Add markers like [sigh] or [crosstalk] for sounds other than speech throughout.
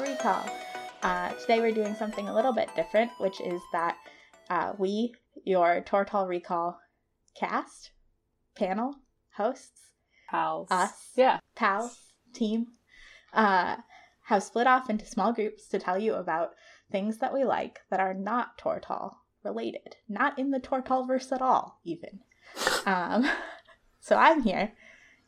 Recall. Uh, today we're doing something a little bit different, which is that uh, we, your Tortall Recall cast, panel, hosts, Pals. us, Yeah. pals, team, uh, have split off into small groups to tell you about things that we like that are not Tortall related, not in the Tortallverse at all, even. Um, [laughs] so I'm here,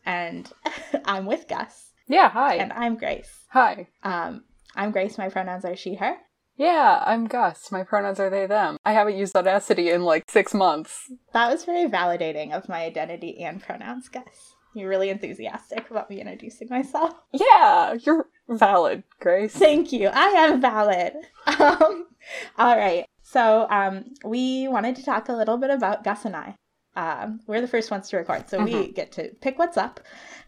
and [laughs] I'm with Gus, Yeah, hi. and I'm Grace. hi. Um, I'm Grace. My pronouns are she, her. Yeah, I'm Gus. My pronouns are they, them. I haven't used Audacity in like six months. That was very validating of my identity and pronouns, Gus. You're really enthusiastic about me introducing myself. Yeah, you're valid, Grace. Thank you. I am valid. [laughs] Um, all right. So um, we wanted to talk a little bit about Gus and I. Um, we're the first ones to record, so we Mhm. get to pick what's up.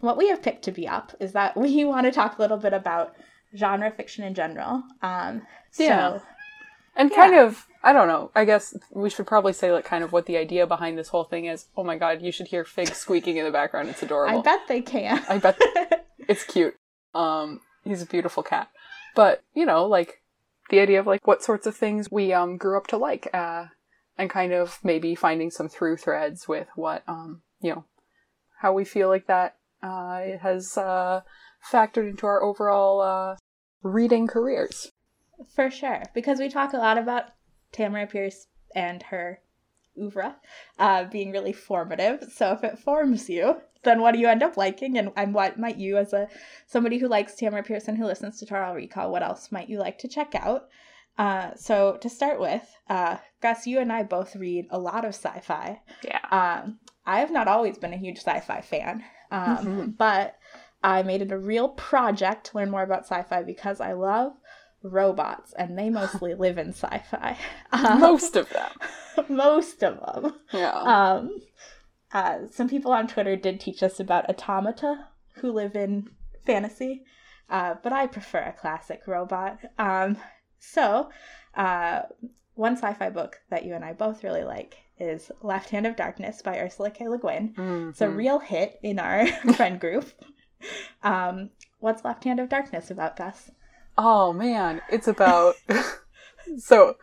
What we have picked to be up is that [laughs] we want to talk a little bit about genre fiction in general. Um, Yeah. So And Yeah. kind of, I don't know, I guess we should probably say like kind of what the idea behind this whole thing is. Oh my god, you should hear Fig squeaking in the background. It's adorable. I bet they can. I bet [laughs] it's cute. Um, he's a beautiful cat. But, you know, like the idea of like what sorts of things we um grew up to like, uh, and kind of maybe finding some through threads with what um, you know, how we feel like that uh it has uh factored into our overall uh reading careers. For sure, because we talk a lot about Tamora Pierce and her oeuvre uh, being really formative. So if it forms you, then what do you end up liking, and, and what might you, as a somebody who likes Tamora Pierce and who listens to Tortall Recall, what else might you like to check out? Uh, so to start with, uh, Gus, you and I both read a lot of sci-fi. Yeah. Um, I have not always been a huge sci-fi fan, um, Mhm. but I made it a real project to learn more about sci-fi because I love robots, and they [laughs] mostly live in sci-fi. Um, [laughs] Most of them. [laughs] most of them. Yeah. Um, uh, some people on Twitter did teach us about automata who live in fantasy, uh, but I prefer a classic robot. Um, so, uh, one sci-fi book that you and I both really like is Left Hand of Darkness by Ursula K. Le Guin. It's a Mhm. real hit in our friend group. Um, what's Left Hand of Darkness about, Gus? Oh man, it's about [laughs] so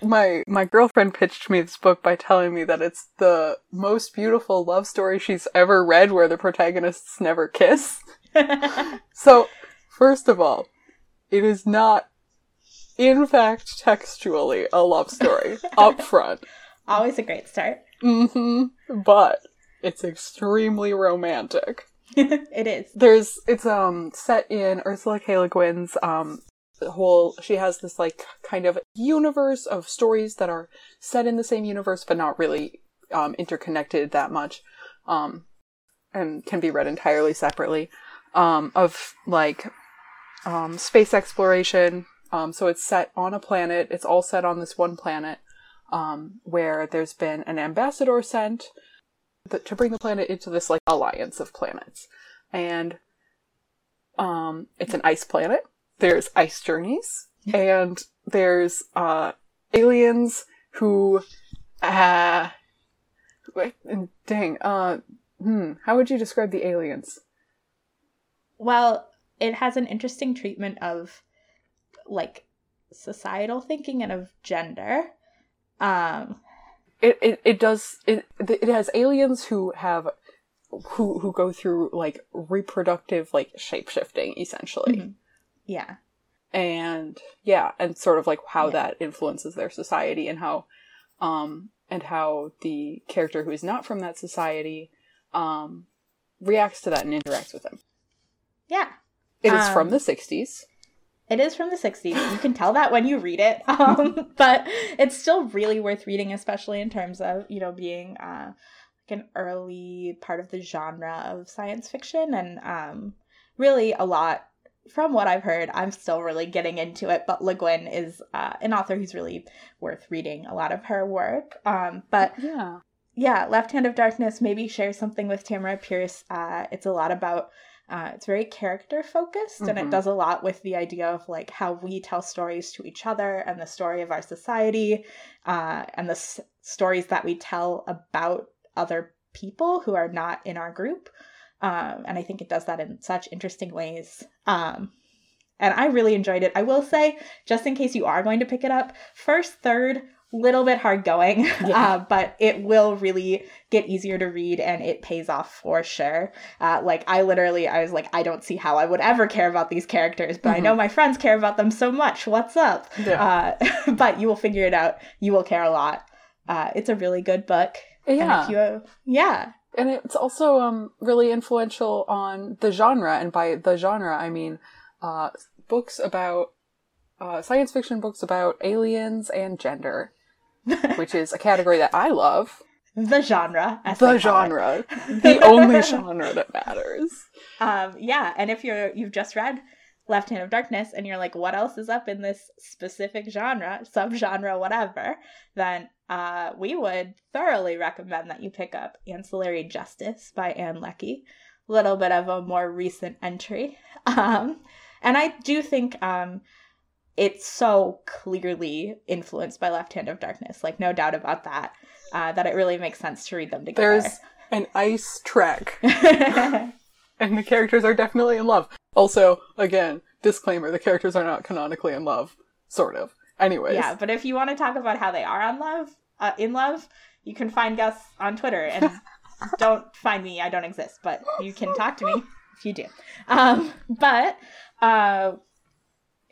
my my girlfriend pitched me this book by telling me that it's the most beautiful love story she's ever read where the protagonists never kiss. [laughs] So, first of all, it is not in fact textually a love story up [laughs] front. Always a great start. Mhm. But it's extremely romantic. [laughs] it is. there's it's um set in Ursula K. Le Guin's um whole she has this like kind of universe of stories that are set in the same universe but not really um interconnected that much um and can be read entirely separately um of like um space exploration um so it's set on a planet it's all set on this one planet um where there's been an ambassador sent th- to bring the planet into this like alliance of planets. And um it's an ice planet. There's ice journeys. And there's uh aliens who uh wait, dang uh hmm how would you describe the aliens? Well, it has an interesting treatment of like societal thinking and of gender. Um, it it, it does it it has aliens who have who who go through like reproductive like shape shifting essentially Mhm. yeah. and yeah and sort of like how Yeah. that influences their society and how um and how the character who is not from that society um reacts to that and interacts with them Yeah. It is Um, from the 60s It is from the 60s. You can tell that when you read it. [laughs] Um, but it's still really worth reading, especially in terms of, you know, being uh, like an early part of the genre of science fiction. And um, really, a lot from what I've heard, I'm still really getting into it. But Le Guin is uh, an author who's really worth reading a lot of her work. Um, but yeah yeah, Left Hand of Darkness maybe shares something with Tamora Pierce. Uh, it's a lot about, uh, it's very character focused and it Mhm. does a lot with the idea of like how we tell stories to each other and the story of our society uh, and the s- stories that we tell about other people who are not in our group. Um, and I think it does that in such interesting ways. Um, and I really enjoyed it. I will say, just in case you are going to pick it up, first, third, little bit hard going, [laughs] yeah. uh, but it will really get easier to read and it pays off for sure. Uh, like I literally, I was like, I don't see how I would ever care about these characters, but mm-hmm. I know my friends care about them so much. What's up? Yeah. Uh, [laughs] but you will figure it out. You will care a lot. Uh, it's a really good book. Yeah. You, yeah. And it's also um, really influential on the genre, and by the genre I mean uh, books about uh, science fiction books about aliens and gender. [laughs] which is a category that I love. The genre. The genre. [laughs] the only genre that matters. Um, yeah, and if you're you've just read Left Hand of Darkness and you're like, what else is up in this specific genre, subgenre, whatever, then uh, we would thoroughly recommend that you pick up Ancillary Justice by Ann Leckie. A little bit of a more recent entry. [laughs] Um, and I do think um, it's so clearly influenced by Left Hand of Darkness, like no doubt about that. Uh, that it really makes sense to read them together. There's an ice trek, [laughs] and the characters are definitely in love. Also, again, disclaimer: the characters are not canonically in love, sort of. Anyways, yeah. But if you want to talk about how they are on love, uh, in love, you can find Gus on Twitter, and [laughs] don't find me; I don't exist. But you can talk to me if you do. Um, but uh,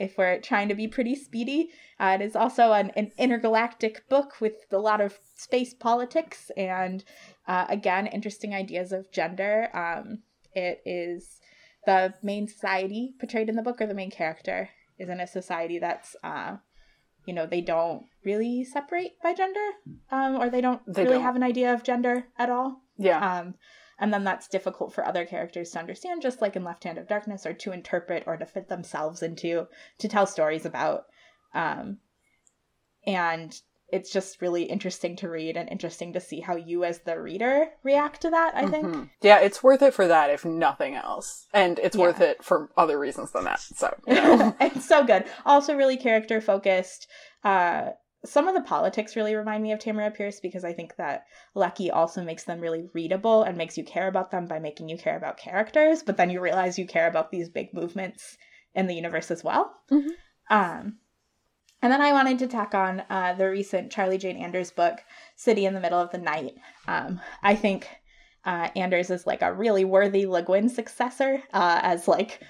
if we're trying to be pretty speedy. Uh, it is also an, an, intergalactic book with a lot of space politics and, uh, again, interesting ideas of gender. Um, it is the main society portrayed in the book, or the main character is in a society that's, uh, you know, they don't really separate by gender, um, or they don't they really don't. have an idea of gender at all. Yeah. Um, and then that's difficult for other characters to understand just like in left hand of darkness or to interpret or to fit themselves into to tell stories about um and it's just really interesting to read and interesting to see how you as the reader react to that i think mm-hmm. yeah it's worth it for that if nothing else and it's yeah. worth it for other reasons than that so you [laughs] know. it's so good also really character focused uh some of the politics really remind me of Tamora Pierce because I think that Leckie also makes them really readable and makes you care about them by making you care about characters, but then you realize you care about these big movements in the universe as well. Mm-hmm. Um, and then I wanted to tack on uh, the recent Charlie Jane Anders book, City in the Middle of the Night. Um, I think uh, Anders is like a really worthy Le Guin successor uh, as like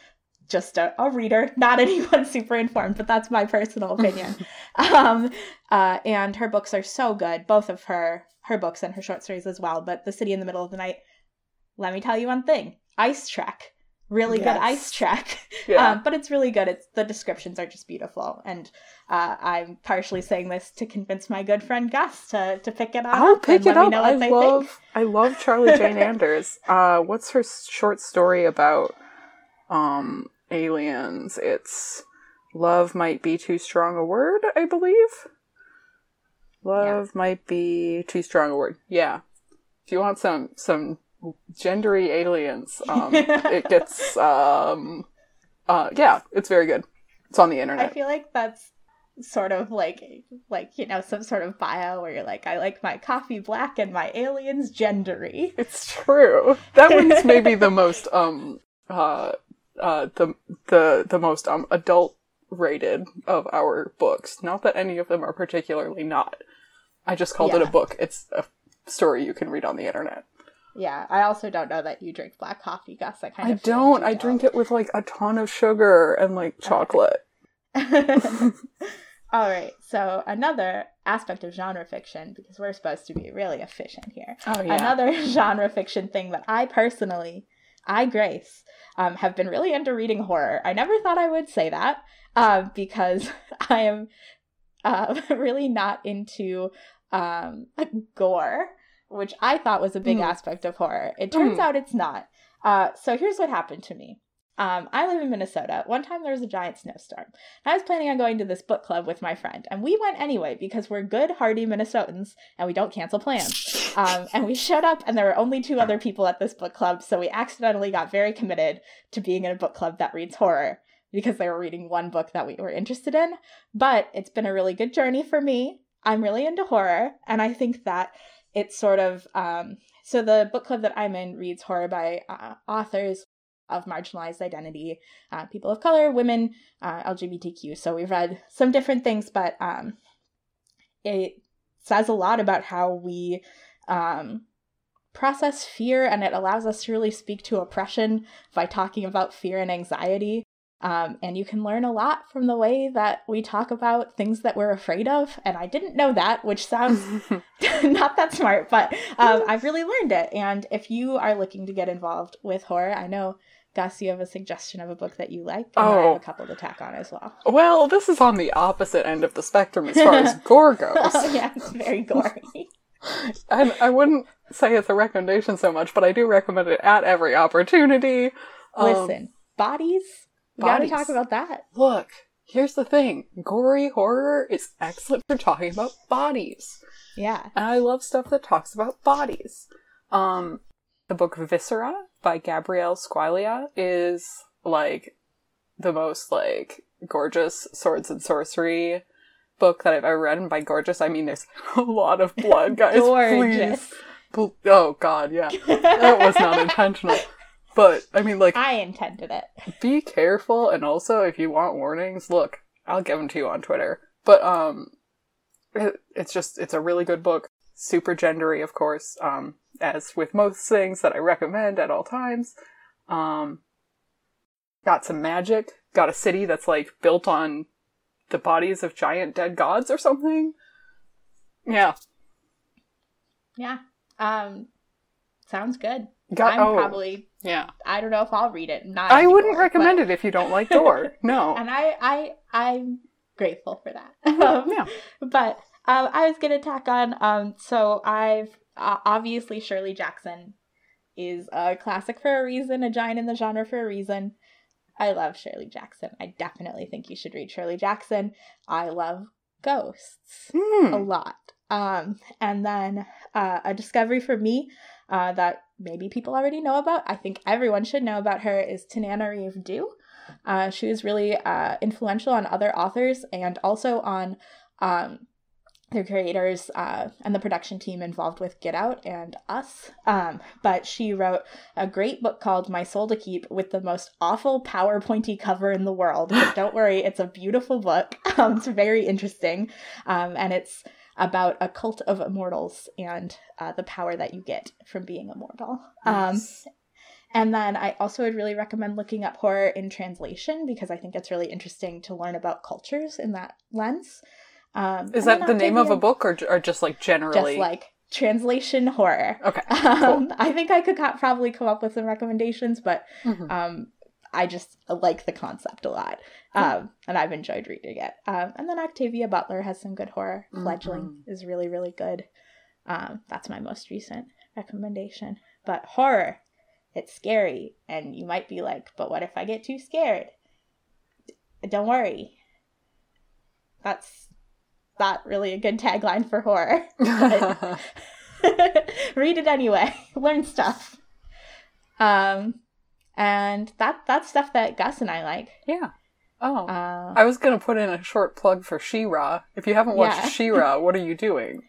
just a, a, reader, not [laughs] anyone super informed, but that's my personal opinion. [laughs] um, uh, and her books are so good, both of her her books and her short stories as well. But The City in the Middle of the Night, let me tell you one thing: Ice Trek, really yes. good Ice Trek. [laughs] Yeah. Um, but it's really good. It's the descriptions are just beautiful, and uh, I'm partially saying this to convince my good friend Gus to to pick it up. I'll pick it up. I love think. I love Charlie Jane Anders. Uh, what's her short story about? Um, aliens. It's love might be too strong a word, I believe. Love yeah. might be too strong a word. Yeah. If you want some some gendery aliens, um, [laughs] it gets um, uh, yeah, it's very good. It's on the internet. I feel like that's sort of like like you know some sort of bio where you're like I like my coffee black and my aliens gendery. It's true. That one's maybe the [laughs] most um uh uh, the the the most um, adult rated of our books. Not that any of them are particularly not. I just called yeah. it a book. It's a story you can read on the internet. Yeah, I also don't know that you drink black coffee, Gus. I kind of I don't. I drink it with like a ton of sugar and like chocolate. [laughs] All right. So another aspect of genre fiction, because we're supposed to be really efficient here. Oh yeah. Another [laughs] genre fiction thing that I personally, I Grace, um, have been really into reading horror. I never thought I would say that uh, because [laughs] I am uh, [laughs] really not into um, gore, which I thought was a big mm. aspect of horror. It turns mm. out it's not. Uh, so here's what happened to me. Um, I live in Minnesota. One time there was a giant snowstorm. I was planning on going to this book club with my friend, and we went anyway because we're good, hardy Minnesotans and we don't cancel plans. Um, and we showed up, and there were only two other people at this book club, so we accidentally got very committed to being in a book club that reads horror because they were reading one book that we were interested in. But it's been a really good journey for me. I'm really into horror, and I think that it's sort of um, so the book club that I'm in reads horror by uh, authors of marginalized identity, uh, people of color, women, uh, LGBTQ. So we've read some different things, but um, it says a lot about how we um, process fear and it allows us to really speak to oppression by talking about fear and anxiety. Um, and you can learn a lot from the way that we talk about things that we're afraid of. And I didn't know that, which sounds [laughs] [laughs] not that smart, but um, I've [laughs] really learned it. And if you are looking to get involved with horror, I know Gus, you have a suggestion of a book that you like, and oh. I have a couple to tack on as well. Well, this is on the opposite end of the spectrum as far as [laughs] gore goes. oh, [laughs] yeah, it's very gory. [laughs] and I wouldn't say it's a recommendation so much, but I do recommend it at every opportunity. Um, Listen, bodies we Bodies. gotta talk about that. Look, here's the thing gory horror is excellent for talking about bodies. Yeah. And I love stuff that talks about bodies. Um, the book Viscera by Gabrielle Squailia is like the most like gorgeous swords and sorcery book that I've ever read. And by gorgeous, I mean there's [laughs] a lot of blood, guys. [laughs] Please. Oh god, yeah. that was not [laughs] intentional. But I mean, like I intended it. Be careful, and also if you want warnings, look, I'll give them to you on Twitter. But um, it, it's just it's a really good book, super gendery, of course. Um, as with most things that I recommend at all times. Um, got some magic. Got a city that's like built on the bodies of giant dead gods or something. Yeah. Yeah. Um, sounds good. Got, I'm oh, probably yeah. I don't know if I'll read it. Not I wouldn't recommend but... it if you don't like gore. [laughs] No. and I I I'm grateful for that. um, yeah. [laughs] But um, I was gonna tack on. Um, so I've uh, obviously Shirley Jackson is a classic for a reason, a giant in the genre for a reason. I love Shirley Jackson. I definitely think you should read Shirley Jackson. I love ghosts mm. a lot. Um, and then uh, a discovery for me uh, that maybe people already know about, I think everyone should know about her, is Tananarive Due. Uh, she was really uh, influential on other authors and also on um, the creators uh, and the production team involved with Get Out and Us. Um, but she wrote a great book called My Soul to Keep with the most awful PowerPointy cover in the world. But [laughs] don't worry, it's a beautiful book. [laughs] Um, it's very interesting. Um, and it's about a cult of immortals and uh, the power that you get from being immortal. Nice. Um, and then I also would really recommend looking up horror in translation because I think it's really interesting to learn about cultures in that lens. Um, Is that the name of a book or, or just like generally? Just like translation horror. Okay. [laughs] Um. I think I could probably come up with some recommendations, but mm-hmm. um, I just like the concept a lot. Um, and I've enjoyed reading it. Um, and then Octavia Butler has some good horror. Mm-hmm. Fledgling is really, really good. Um, that's my most recent recommendation. But horror, it's scary. And you might be like, but what if I get too scared? Don't worry. That's not really a good tagline for horror. [laughs] [laughs] read it anyway. [laughs] Learn stuff. Um, and that that's stuff that Gus and I like. Yeah. Oh, uh, I was gonna put in a short plug for She-Ra. If you haven't watched yeah. She-Ra, what are you doing?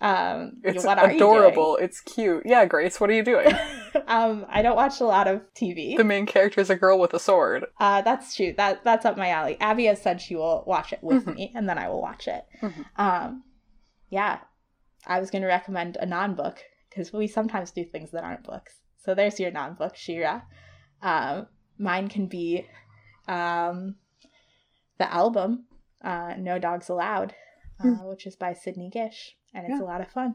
Um, it's adorable. It's cute. Yeah, Grace, what are you doing? [laughs] um, I don't watch a lot of TV. The main character is a girl with a sword. Uh, that's true. That that's up my alley. Abby has said she will watch it with mm-hmm. me, and then I will watch it. Mm-hmm. Um, yeah, I was gonna recommend a non-book because we sometimes do things that aren't books. So there's your non-book, She-Ra. Um, mine can be um, the album, uh, No Dogs Allowed, uh, mm. which is by Sidney Gish, and it's yeah. a lot of fun.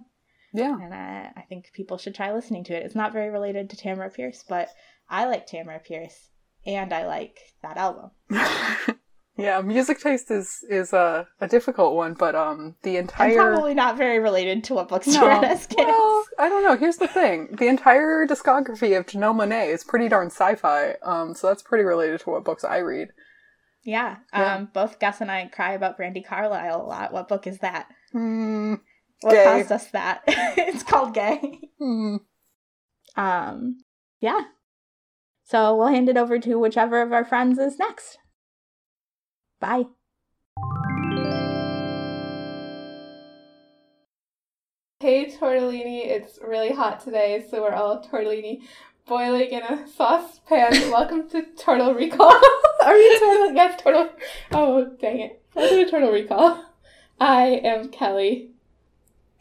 Yeah. And I, I think people should try listening to it. It's not very related to Tamora Pierce, but I like Tamora Pierce, and I like that album. [laughs] Yeah, music taste is is a, a difficult one, but um, the entire and probably not very related to what books no. you read as kids. Well, I don't know. Here's the thing: the entire discography of Janelle Monáe is pretty darn sci-fi. Um, so that's pretty related to what books I read. Yeah. yeah. Um, both Gus and I cry about Brandi Carlile a lot. What book is that? Mm, what gay. caused us that? [laughs] it's called Gay. Mm. Um, yeah. So we'll hand it over to whichever of our friends is next. Bye. Hey Tortellini, it's really hot today, so we're all tortellini. boiling in a saucepan. [laughs] Welcome to Turtle Recall. [laughs] Are you Turtle? Yes, Turtle. Oh, dang it. Welcome to Turtle Recall. I am Kelley.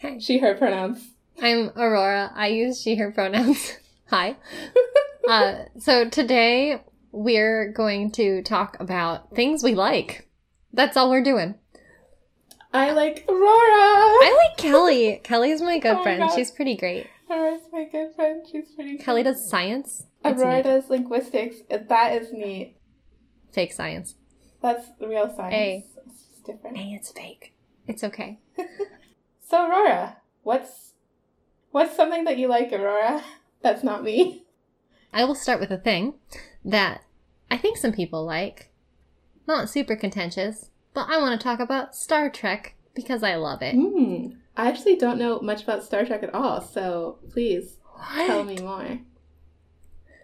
Hey. She, her pronouns. I'm Aurora. I use she, her pronouns. [laughs] Hi. [laughs] Uh, so today we're going to talk about things we like. That's all we're doing. I like Aurora. I like Kelley. [laughs] Kelley's my good Oh friend. She's pretty great. Aurora's my good friend. She's pretty Kelley does science. It's Aurora neat. does linguistics. That is neat. Fake science. That's real science. Hey. It's different. Hey, it's fake. It's okay. So Aurora, what's what's something that you like, Aurora? [laughs] That's not me. I will start with a thing that I think some people like. Not super contentious, but I want to talk about Star Trek because I love it. Hmm. I actually don't know much about Star Trek at all, so please tell me more.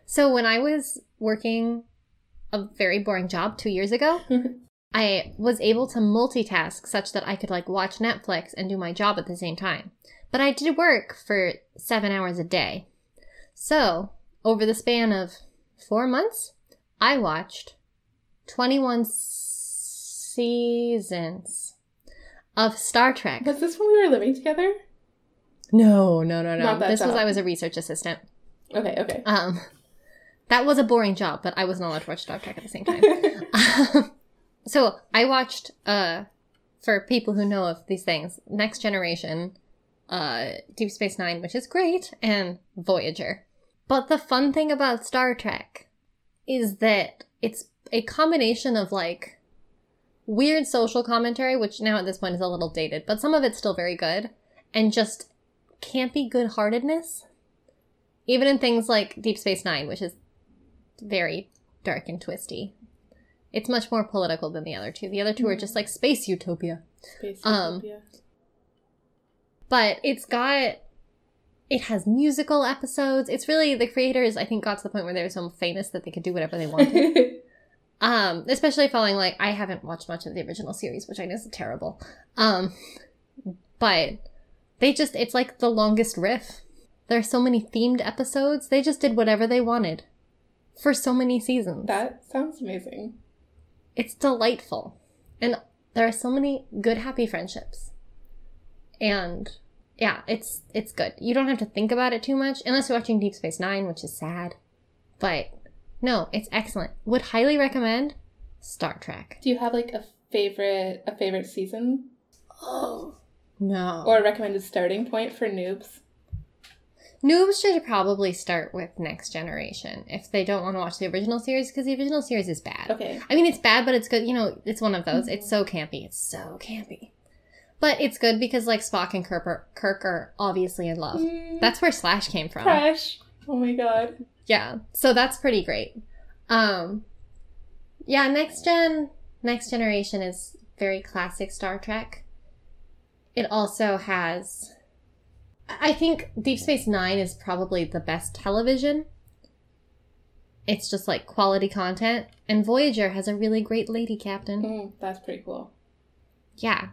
So when I was working a very boring job two years ago, [laughs] I was able to multitask such that I could like watch Netflix and do my job at the same time. But I did work for seven hours a day. So over the span of four months, I watched 21 seasons of Star Trek. Was this when we were living together? No, no, no, no. This was. I was a research assistant. Okay, okay. Um, that was a boring job, but I was not allowed to watch Star Trek at the same time. [laughs] Um, so I watched, uh, for people who know of these things, Next Generation, uh, Deep Space Nine, which is great, and Voyager. But the fun thing about Star Trek is that it's a combination of like weird social commentary, which now at this point is a little dated, but some of it's still very good, and just campy good heartedness. Even in things like Deep Space Nine, which is very dark and twisty. It's much more political than the other two. The other two are just like space utopia. Space um, Utopia. But it's got it has musical episodes. It's really the creators I think got to the point where they were so famous that they could do whatever they wanted. [laughs] um, especially following like I haven't watched much of the original series, which I know is terrible. Um, but they just it's like the longest riff. There are so many themed episodes. They just did whatever they wanted for so many seasons. that sounds amazing. It's delightful. And there are so many good happy friendships. And yeah, it's it's good. You don't have to think about it too much unless you're watching Deep Space 9, which is sad. But no, it's excellent. Would highly recommend Star Trek. Do you have like a favorite a favorite season Oh. [gasps] No. or a recommended starting point for noobs? Noobs should probably start with Next Generation if they don't want to watch the original series because the original series is bad. Okay. I mean, it's bad, but it's good. You know, it's one of those. It's so campy. It's so campy. But it's good because, like, Spock and Kirk are, Kirk are obviously in love. Mm, That's where Slash came from. Oh my god. Yeah. So that's pretty great. Um, yeah, Next Gen, Next Generation is very classic Star Trek. It also has. I think Deep Space Nine is probably the best television. It's just like quality content. And Voyager has a really great lady captain. Mm, that's pretty cool. Yeah.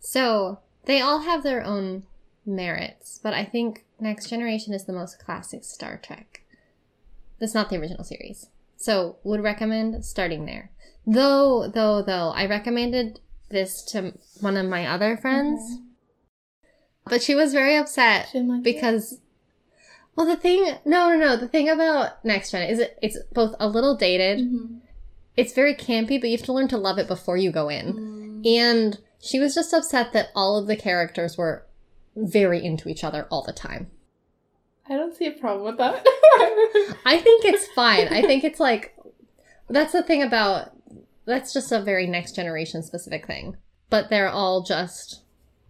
So they all have their own merits, but I think Next Generation is the most classic Star Trek. That's not the original series. So would recommend starting there. Though, though, though, I recommended this to one of my other friends, but she was very upset like it? because well the thing no no no the thing about next gen is it it's both a little dated Mhm. it's very campy but you have to learn to love it before you go in Mm. and she was just upset that all of the characters were very into each other all the time I don't see a problem with that. [laughs] i think it's fine i think it's like that's the thing about that's just a very next generation specific thing but they're all just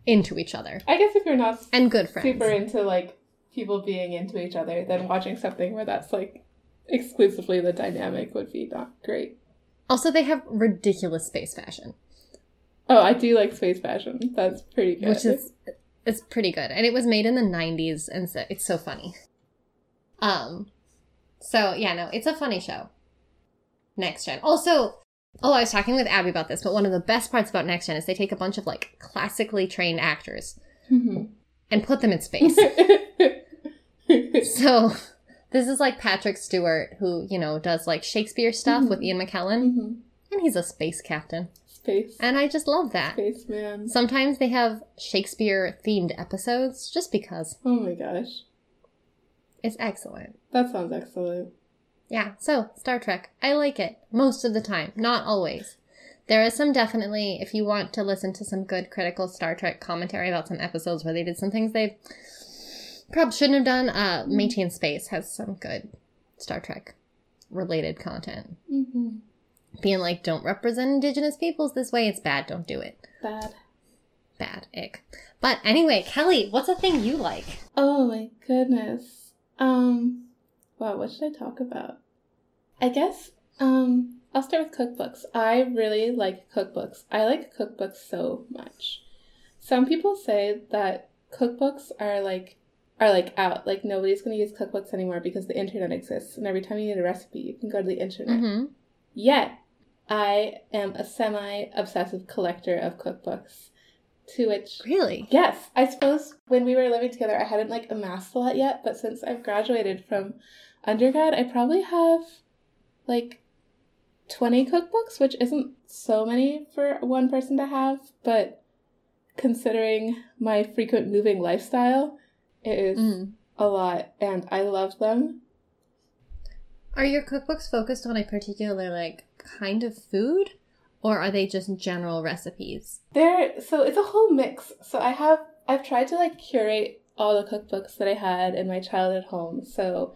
into each other. I guess if you're not and good friends. super into like people being into each other, then watching something where that's like exclusively the dynamic would be not great. also they have ridiculous space fashion. Oh, I do like space fashion. That's pretty good. which is it's pretty good. And it was made in the 90s and so it's so funny. Um so yeah no it's a funny show. Next gen. Also oh i was talking with abby about this but one of the best parts about next gen is they take a bunch of like classically trained actors Mhm. and put them in space [laughs] so This is like Patrick Stewart, who, you know, does like Shakespeare stuff with Ian McKellen, hmm and he's a space captain. Space. And I just love that. Spaceman. Sometimes they have Shakespeare themed episodes just because. Oh my gosh. It's excellent. That sounds excellent. Yeah, so Star Trek. I like it most of the time, not always. There is some definitely, if you want to listen to some good critical Star Trek commentary about some episodes where they did some things they probably shouldn't have done, uh, Maintain Space has some good Star Trek related content. hmm Being like, don't represent indigenous peoples this way, it's bad, don't do it. Bad. Bad, ick. But anyway, Kelley, what's a thing you like? Oh my goodness. Um, wow, what should I talk about? I guess, um, I'll start with cookbooks. I really like cookbooks. I like cookbooks so much. Some people say that cookbooks are like are like out. Like nobody's gonna use cookbooks anymore because the internet exists, and every time you need a recipe, you can go to the internet. Mm-hmm. Yet, I am a semi obsessive collector of cookbooks. To which Really? Yes, I suppose when we were living together, I hadn't like amassed a lot yet, but since I've graduated from undergrad, I probably have like 20 cookbooks, which isn't so many for one person to have, but considering my frequent moving lifestyle, it is Mm. a lot, and I love them. Are your cookbooks focused on a particular like kind of food, or are they just general recipes? There, so it's a whole mix. So I have, I've tried to like curate all the cookbooks that I had in my childhood home. So,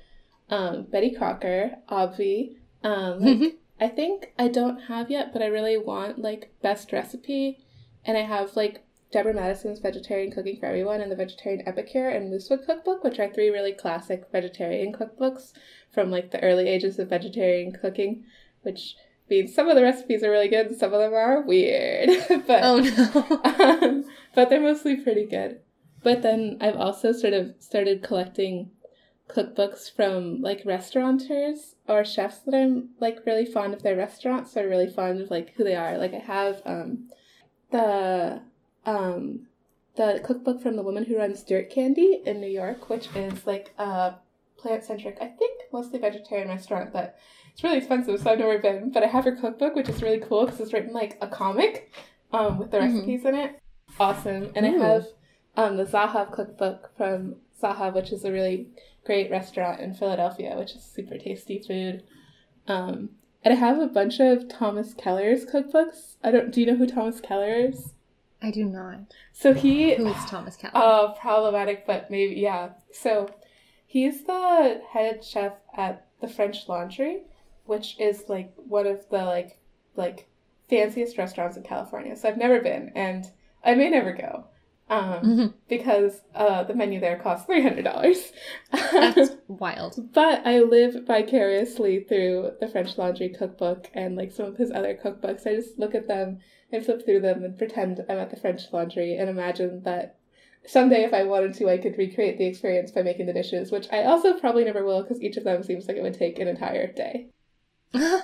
um, Betty Crocker, Obvi, um, [laughs] like, I think I don't have yet, but I really want like best recipe, and I have like Deborah Madison's Vegetarian Cooking for Everyone and the Vegetarian Epicure and Moosewood Cookbook, which are three really classic vegetarian cookbooks from like the early ages of vegetarian cooking, which means some of the recipes are really good and some of them are weird. [laughs] but Oh no. um, but they're mostly pretty good. But then I've also sort of started collecting cookbooks from like restaurateurs or chefs that I'm like really fond of their restaurants or really fond of like who they are. Like I have um the um the cookbook from the woman who runs Dirt Candy in New York, which is like a plant centric, I think mostly vegetarian restaurant, but it's really expensive, so I've never been. But I have her cookbook, which is really cool because it's written like a comic um, with the Mhm. recipes in it. Awesome. And Ooh. I have um, the Zahav cookbook from Zahav, which is a really great restaurant in Philadelphia, which is super tasty food. Um, and I have a bunch of Thomas Keller's cookbooks. I don't. Do you know who Thomas Keller is? I do not. So he Who is Thomas Keller? Oh, problematic, but maybe yeah. So he's the head chef at the French Laundry, which is like one of the like like fanciest restaurants in California. So I've never been, and I may never go, um, Mhm. because uh, the menu there costs three hundred dollars. That's [laughs] wild. But I live vicariously through the French Laundry cookbook and like some of his other cookbooks. I just look at them and flip through them and pretend I'm at the French Laundry and imagine that someday if I wanted to, I could recreate the experience by making the dishes, which I also probably never will because each of them seems like it would take an entire day. [laughs] I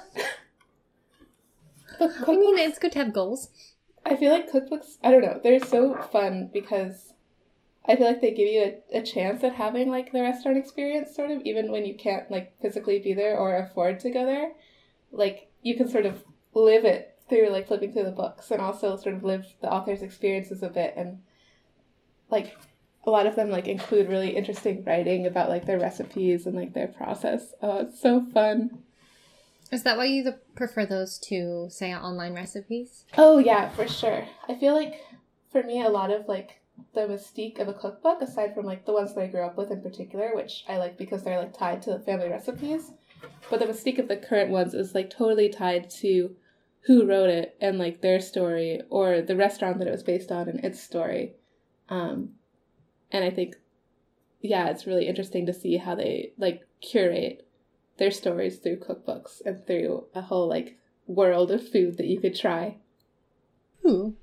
But mean, it's good to have goals. I feel like cookbooks, I don't know, they're so fun because I feel like they give you a, a chance at having like the restaurant experience, sort of, even when you can't like physically be there or afford to go there. Like you can sort of live it through like flipping through the books and also sort of live the author's experiences a bit and like a lot of them like include really interesting writing about like their recipes and like their process. Oh, it's so fun. Is that why you prefer those to, say, online recipes? Oh yeah, for sure. I feel like for me a lot of like the mystique of a cookbook, aside from like the ones that I grew up with in particular, which I like because they're like tied to the family recipes. But the mystique of the current ones is like totally tied to who wrote it and like their story or the restaurant that it was based on and its story. Um and I think yeah, it's really interesting to see how they like curate their stories through cookbooks and through a whole like world of food that you could try. Ooh.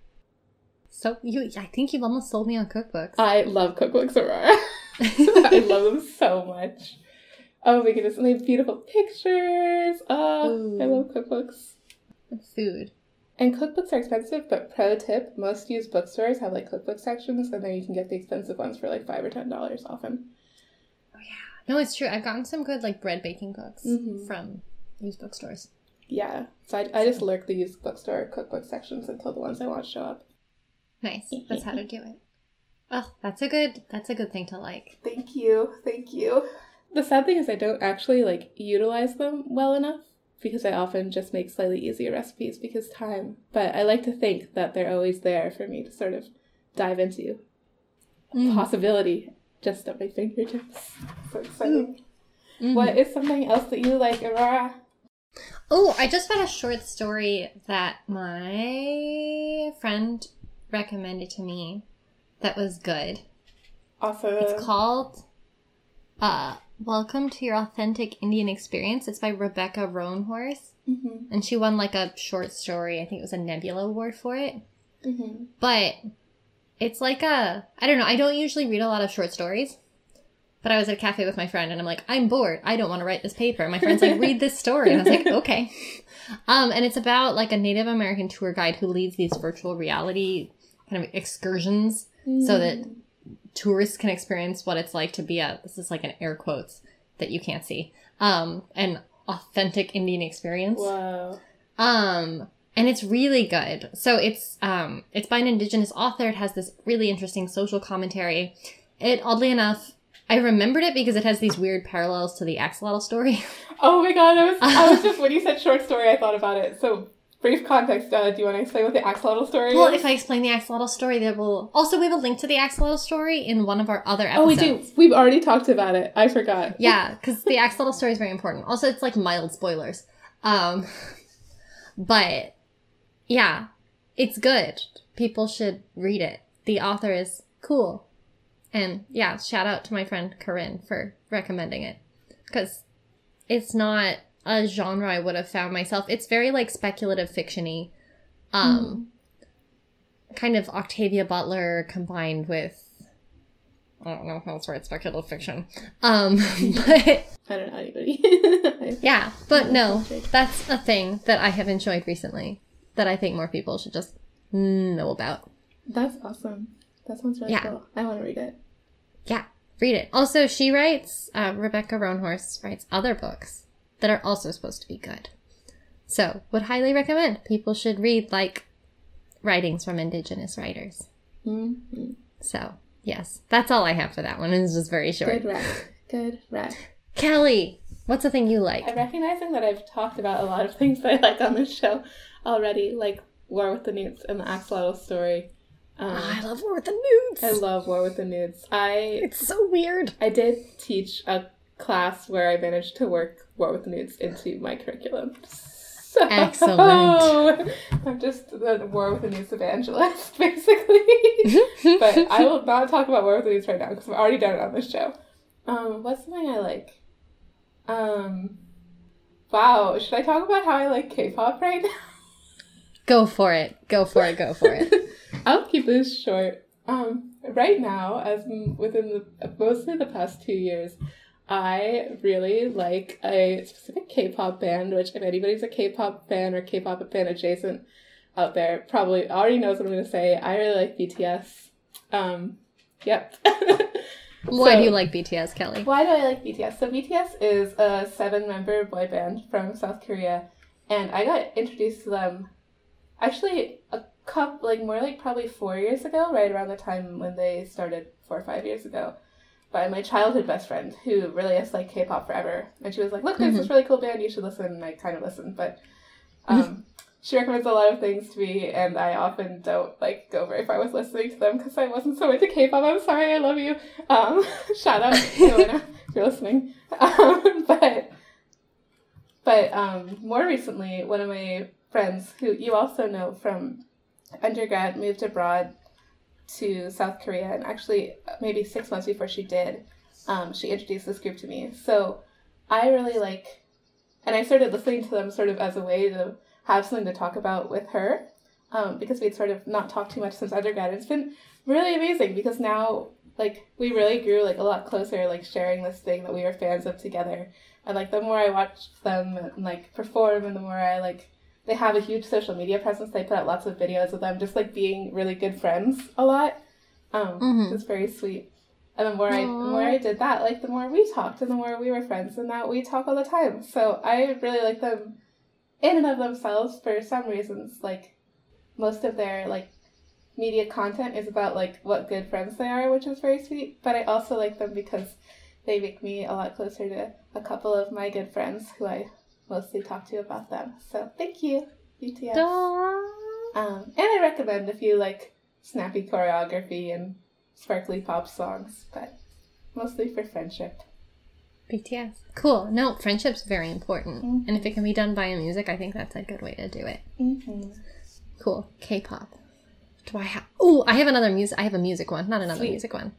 So you, I think you've almost sold me on cookbooks. I love cookbooks, Aurora. [laughs] I [laughs] love them so much. Oh my goodness, and they have beautiful pictures. Oh, I love cookbooks. And Food. And cookbooks are expensive, but pro tip, most used bookstores have like cookbook sections, and then you can get the expensive ones for like five or ten dollars often. Oh, No, it's true. I've gotten some good like bread baking books Mhm. from used bookstores. Yeah. So I, I just lurk the used bookstore cookbook sections until the ones I want show up. Nice. [laughs] That's how to do it. Oh, that's a good. That's a good thing to like. Thank you. Thank you. The sad thing is I don't actually like utilize them well enough because I often just make slightly easier recipes because time. But I like to think that they're always there for me to sort of dive into. Mm. Possibility just at my fingertips. So exciting. Mhm. What is something else that you like, Aurora? Oh, I just found a short story that my friend recommended to me that was good. Also, It's called uh Welcome to Your Authentic Indian Experience. It's by Rebecca Roanhorse. Mhm, And she won like a short story. I think it was a Nebula Award for it. mhm. But it's like a I don't know, I don't usually read a lot of short stories. But I was at a cafe with my friend and I'm like, I'm bored. I don't want to write this paper. My friend's like, read this story. And I was like, [laughs] okay. Um, and it's about like a Native American tour guide who leads these virtual reality kind of excursions so that tourists can experience what it's like to be a this is like an air quotes that you can't see. Um, an authentic Indian experience. Whoa. Um, and it's really good. So it's um it's by an indigenous author. It has this really interesting social commentary. It oddly enough, I remembered it because it has these weird parallels to the axolotl story. [laughs] Oh my god, I was I was [laughs] just when you said short story, I thought about it. So brief context. Uh, do you want to explain what the axolotl story well, is? if I explain the axolotl story, there will also we have a link to the axolotl story in one of our other episodes. oh, we do. We've already talked about it. I forgot. [laughs] Yeah, because the axolotl story is very important. Also, it's like mild spoilers. Um, but yeah, it's good. People should read it. The author is cool. And yeah, shout out to my friend Corinne for recommending it. Because it's not a genre I would have found myself. It's very like speculative fictiony. Um, kind of Octavia Butler combined with I don't know how else to write speculative fiction. Um, [laughs] but I don't know anybody. [laughs] Yeah, but no, that's a thing that I have enjoyed recently that I think more people should just know about. That's awesome. That sounds really Yeah. cool. I want to read it. Yeah, read it. Also, she writes, uh, Rebecca Roanhorse writes other books that are also supposed to be good. So, would highly recommend. People should read, like, writings from Indigenous writers. Mm-hmm. So, yes, that's all I have for that one. It's just very short. Good rec. Good rec. Kelley, what's the thing you like? I'm recognizing that I've talked about a lot of things that I like on this show already, like War with the Newts and the Axolotl story. Um, I love War with the Newts. I love War with the Newts. I it's so weird. I did teach a class where I managed to work War with the Newts into my curriculum. So, Excellent. [laughs] I'm just the War with the Newts evangelist, [laughs] basically. [laughs] but I will not talk about War with the Newts right now because I've already done it on this show. Um, what's something I like? Um, wow, should I talk about how I like K-pop right now? Go for it. Go for it. Go for it. [laughs] I'll keep this short. Um, right now, as m- within the mostly the past two years, I really like a specific K-pop band. Which, if anybody's a K-pop fan or K-pop fan adjacent out there, probably already knows what I'm going to say. I really like BTS. Um, yep. [laughs] Why So- do you like BTS, Kelley? why do I like BTS? So BTS is a seven-member boy band from South Korea, and I got introduced to them actually a couple, like more like probably four years ago, right around the time when they started, four or five years ago, by my childhood best friend who really has like K-pop forever, and she was like, "Look, there's this really cool band, you should listen." And I kind of listened, but um, she recommends a lot of things to me, and I often don't like go very far with listening to them because I wasn't so into K-pop. I'm sorry, I love you. Um, [laughs] shout out, [laughs] Joanna, if you're listening. [laughs] Um, but but um, more recently, one of my friends, who you also know from undergrad, moved abroad to South Korea, and actually maybe six months before she did, um, she introduced this group to me. So I really like, and I started listening to them sort of as a way to have something to talk about with her, um, because we'd sort of not talked too much since undergrad. It's been really amazing because now like we really grew like a lot closer, like sharing this thing that we were fans of together. And like the more I watched them like perform, and the more I like they have a huge social media presence. They put out lots of videos of them just like being really good friends a lot. Um, Mhm. It's very sweet. And the more I the more I did that, like the more we talked and the more we were friends and now we talk all the time. So I really like them in and of themselves for some reasons. Like most of their like media content is about like what good friends they are, which is very sweet. But I also like them because they make me a lot closer to a couple of my good friends who I mostly talk to you about them. So thank you, BTS. Um, and I recommend if you like snappy choreography and sparkly pop songs, but mostly for friendship. BTS. Cool. No, friendship's very important. Mhm. And if it can be done via music, I think that's a good way to do it. Mm-hmm. Cool. K-pop. Do I have? Oh, I have another music. I have a music one, not another Sweet. music one.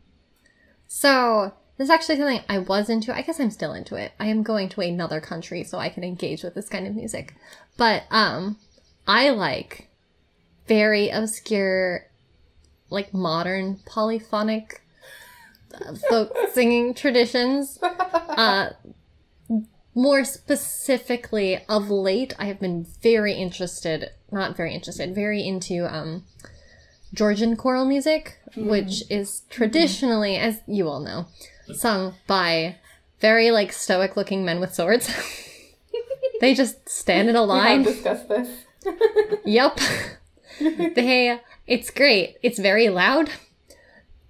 So this is actually something I was into. I guess I'm still into it. I am going to another country so I can engage with this kind of music. But um, I like very obscure, like modern polyphonic uh, folk [laughs] singing traditions. Uh, more specifically, of late, I have been very interested, not very interested, very into um, Georgian choral music, which is traditionally, as you all know, sung by very like stoic looking men with swords. [laughs] they just stand in a line. We have this. [laughs] Yep. they it's great. It's very loud.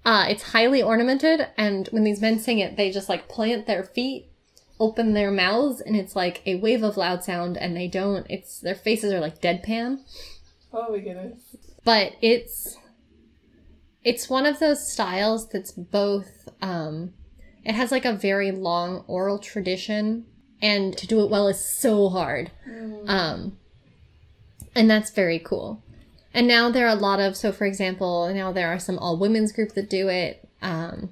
Uh it's highly ornamented and when these men sing it, they just like plant their feet, open their mouths and it's like a wave of loud sound and they don't it's their faces are like deadpan, Oh my goodness. but it's it's one of those styles that's both um it has like a very long oral tradition and to do it well is so hard. Um, and that's very cool. And now there are a lot of, so for example, now there are some all women's group that do it. Um,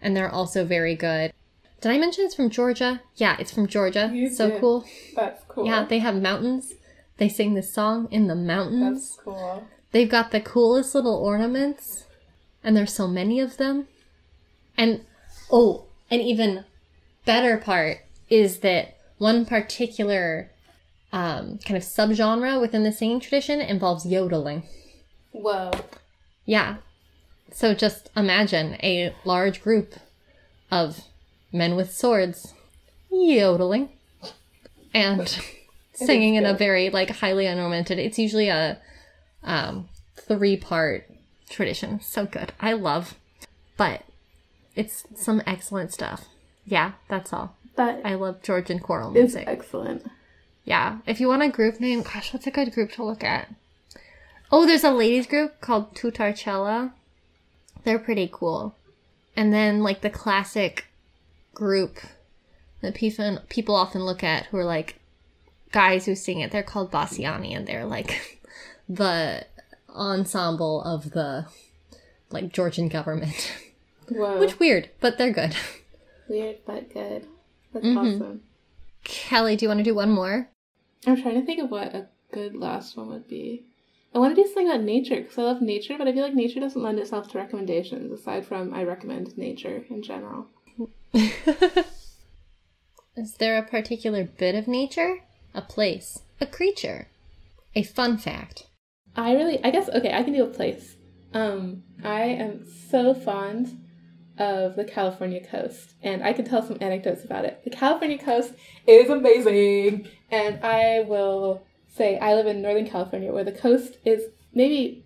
and they're also very good. Did I mention it's from Georgia? Yeah, it's from Georgia. You so did. cool. That's cool. Yeah, they have mountains. They sing this song in the mountains. That's cool. They've got the coolest little ornaments, and there's so many of them. And oh, an even better part is that one particular um, kind of subgenre within the singing tradition involves yodeling. Whoa. Yeah. So just imagine a large group of men with swords yodeling and [laughs] singing in a very like highly unornamented. It's usually a um, three part tradition. So good. I love, but it's some excellent stuff. Yeah, that's all. That I love Georgian choral music. excellent. Yeah. If you want a group name, gosh, what's a good group to look at? Oh, there's a ladies group called Tutarchela. They're pretty cool. And then like the classic group that people people often look at who are like guys who sing it. They're called Basiani and they're like [laughs] the ensemble of the like Georgian government. [laughs] Whoa. Which weird, but they're good. [laughs] Weird but good. That's Mhm. awesome. Kelley, do you want to do one more? I'm trying to think of what a good last one would be. I want to do something about nature because I love nature, but I feel like nature doesn't lend itself to recommendations aside from I recommend nature in general. [laughs] Is there a particular bit of nature? A place? A creature? A fun fact? I really, I guess, okay, I can do a place. Um, I am so fond of the California coast, and I can tell some anecdotes about it. The California coast is amazing, and I will say I live in Northern California, where the coast is maybe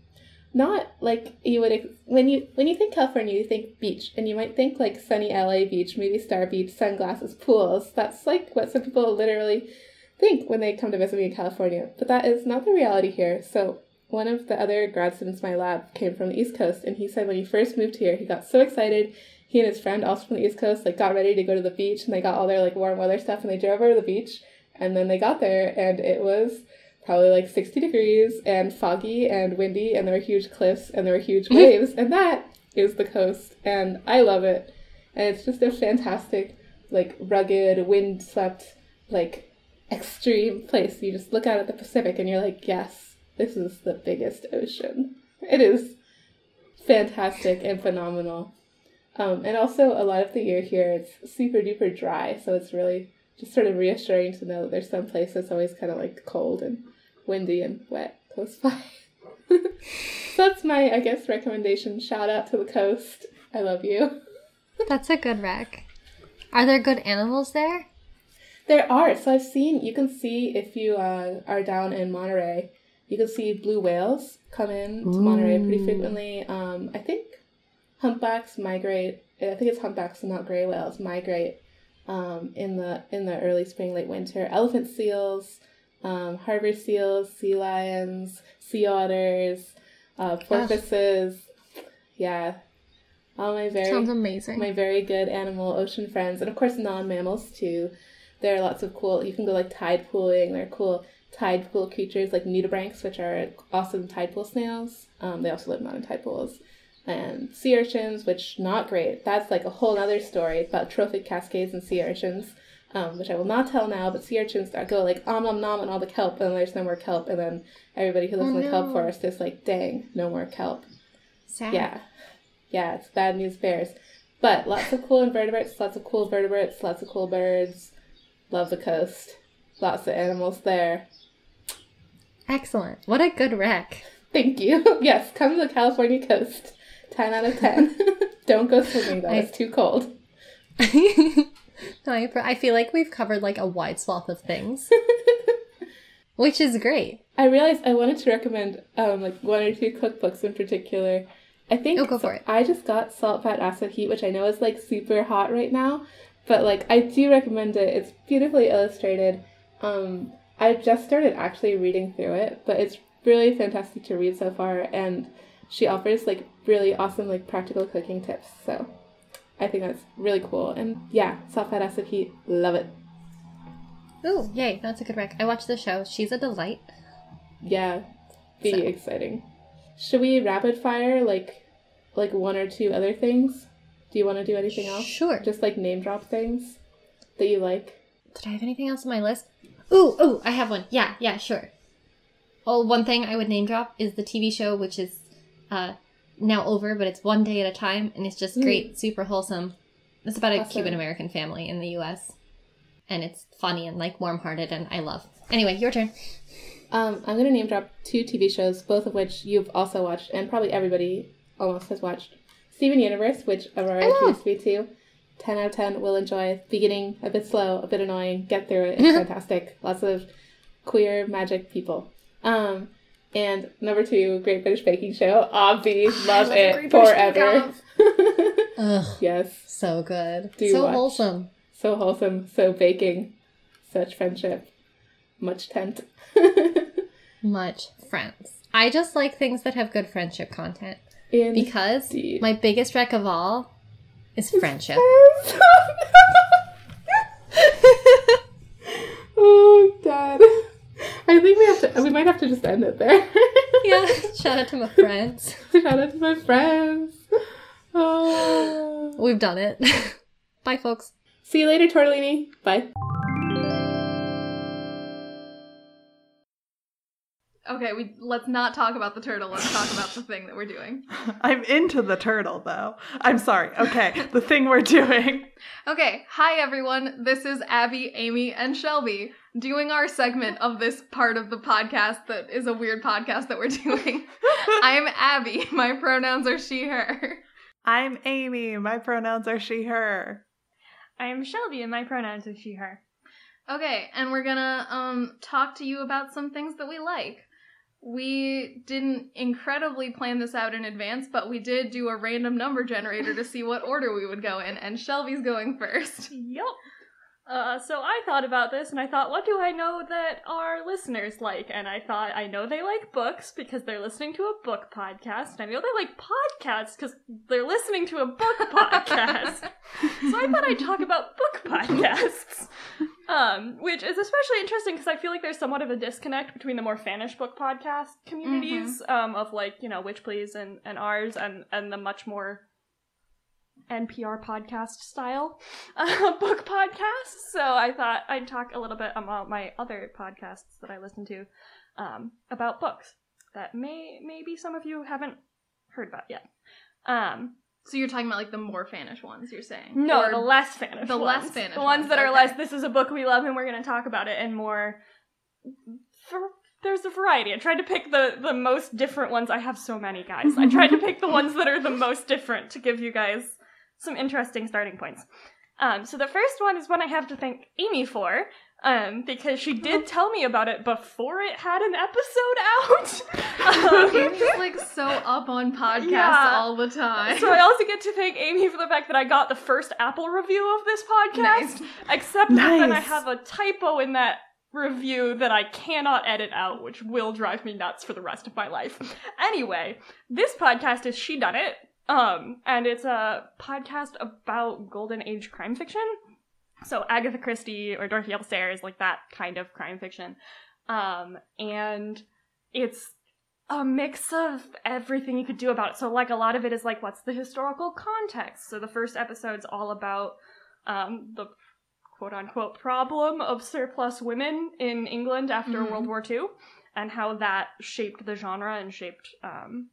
not like you would when you when you think California, you think beach, and you might think like sunny LA beach, movie star beach, sunglasses, pools. That's like what some people literally think when they come to visit me in California. But that is not the reality here. So one of the other grad students in my lab came from the East Coast, and he said when he first moved here, he got so excited. He and his friend, also from the East Coast, like got ready to go to the beach, and they got all their like warm weather stuff, and they drove over to the beach, and then they got there, and it was probably like 60 degrees and foggy and windy, and there were huge cliffs and there were huge [laughs] waves, and that is the coast, and I love it, and it's just a fantastic, like rugged, wind-swept, like extreme place. You just look out at the Pacific, and you're like, yes, this is the biggest ocean. It is fantastic and phenomenal. Um, and also, a lot of the year here, it's super duper dry, so it's really just sort of reassuring to know that there's some place that's always kind of like cold and windy and wet close by. [laughs] so that's my, I guess, recommendation. Shout out to the coast. I love you. [laughs] That's a good rec. Are there good animals there? There are. So I've seen, you can see if you uh, are down in Monterey, you can see blue whales come in to Monterey pretty frequently. Um, I think humpbacks migrate. I think it's humpbacks and not gray whales migrate um, in the in the early spring, late winter. Elephant seals, um, harbor seals, sea lions, sea otters, uh, porpoises. Yeah, all my very Sounds amazing. my very good animal ocean friends, and of course non mammals too. There are lots of cool. You can go like tide pooling. There are cool tide pool creatures like nudibranchs, which are awesome tide pool snails. Um, they also live not in tide pools. And sea urchins, which not great. That's like a whole other story about trophic cascades and sea urchins, um, which I will not tell now. But sea urchins that go like om nom nom and all the kelp, and then there's no more kelp, and then everybody who lives Oh, in the kelp forest is like, dang, no more kelp. Sad. Yeah. Yeah, it's bad news bears. But lots of cool invertebrates, lots of cool vertebrates, lots of cool birds. Love the coast. Lots of animals there. Excellent. What a good rec. Thank you. [laughs] Yes, come to the California coast. 10 out of 10. [laughs] Don't go swimming though, I- it's too cold. [laughs] no, I, I feel like we've covered like a wide swath of things, which is great. I realized I wanted to recommend um, like one or two cookbooks in particular. I think Oh, go for it. I just got Salt, Fat, Acid, Heat, which I know is like super hot right now, but like I do recommend it. It's beautifully illustrated. Um, I just started actually reading through it, but it's really fantastic to read so far, and she offers like really awesome like practical cooking tips. So I think that's really cool. And yeah, Salt, Fat, Acid, Heat, love it. Ooh, yay, that's a good rec. I watched the show. She's a delight. Yeah, be So- exciting. Should we rapid fire like like one or two other things? Do you want to do anything else? Sure. Just like name drop things that you like. Did I have anything else on my list? Ooh, ooh, I have one. Yeah, yeah, sure. Well, one thing I would name drop is the TV show, which is uh, now over, but it's one day at a time, and it's just great, super wholesome. It's about a Awesome. Cuban American family in the U.S., and it's funny and like warm-hearted, and I love. Anyway, your turn. Um, I'm gonna name drop two TV shows, both of which you've also watched, and probably everybody almost has watched. Steven Universe, which Aurora Oh. introduced me to. 10 out of 10, will enjoy. Beginning a bit slow, a bit annoying, get through it. [laughs] It's fantastic. Lots of queer magic people. Um, and number two, Great British Baking Show. Obvi, [laughs] love love it Great British Bake forever. [laughs] Ugh, yes, so good, Do so watch. wholesome. so wholesome, so baking, such friendship, much tent. Much friends. I just like things that have good friendship content In because my biggest wreck of all is friendship. [laughs] oh god. I think we have to we might have to just end it there. [laughs] yeah, shout out to my friends. [laughs] Shout out to my friends. Oh. We've done it. Bye, folks. See you later, Tortellini. Bye. Okay, we let's not talk about the turtle. Let's talk about the thing that we're doing. [laughs] I'm into the turtle though. I'm sorry. Okay, the thing we're doing. [laughs] Okay, hi everyone. This is Abby, Amy, and Shelby doing our segment of this part of the podcast that is a weird podcast that we're doing. [laughs] I'm Abby. My pronouns are she, her. I'm Amy. My pronouns are she, her. I am Shelby, and my pronouns are she, her. Okay, and we're gonna um talk to you about some things that we like. We didn't incredibly plan this out in advance, but we did do a random number generator to see what order we would go in, and Shelby's going first. [laughs] Yup. Uh, so I thought about this, and I thought, what do I know that our listeners like? And I thought, I know they like books because they're listening to a book podcast. And I know they like podcasts because they're listening to a book [laughs] podcast. so I thought I'd talk about book podcasts. Um, which is especially interesting because I feel like there's somewhat of a disconnect between the more fanish book podcast communities, um, of like, you know, Witch Please and, and ours and, and the much more NPR podcast style uh, [laughs] book podcast. So I thought I'd talk a little bit about my other podcasts that I listen to um, about books that may maybe some of you haven't heard about yet. Um, So you're talking about like the more fanish ones, you're saying? no, Or- the less fanish the ones. less fanish the ones, ones, that are less. This is a book we love, and we're going to talk about it, and more. For, there's a variety. I tried to pick the the most different ones. I have so many guys. I tried to pick the ones that are the most different to give you guys some interesting starting points. Um, so the first one is one I have to thank Amy for, um, because she did [laughs] tell me about it before it had an episode out. [laughs] Um, Amy's like so up on podcasts Yeah. all the time. so I also get to thank Amy for the fact that I got the first Apple review of this podcast. Nice. Except that then I have a typo in that review that I cannot edit out, which will drive me nuts for the rest of my life. Anyway, this podcast is She Done It. Um, and it's a podcast about golden age crime fiction. So Agatha Christie or Dorothy L. Sayers, like that kind of crime fiction. Um, and it's a mix of everything you could do about it. So like a lot of it is like what's the historical context. So the first episode's all about um, the quote unquote problem of surplus women in England after Mhm. World War II and how that shaped the genre and shaped um,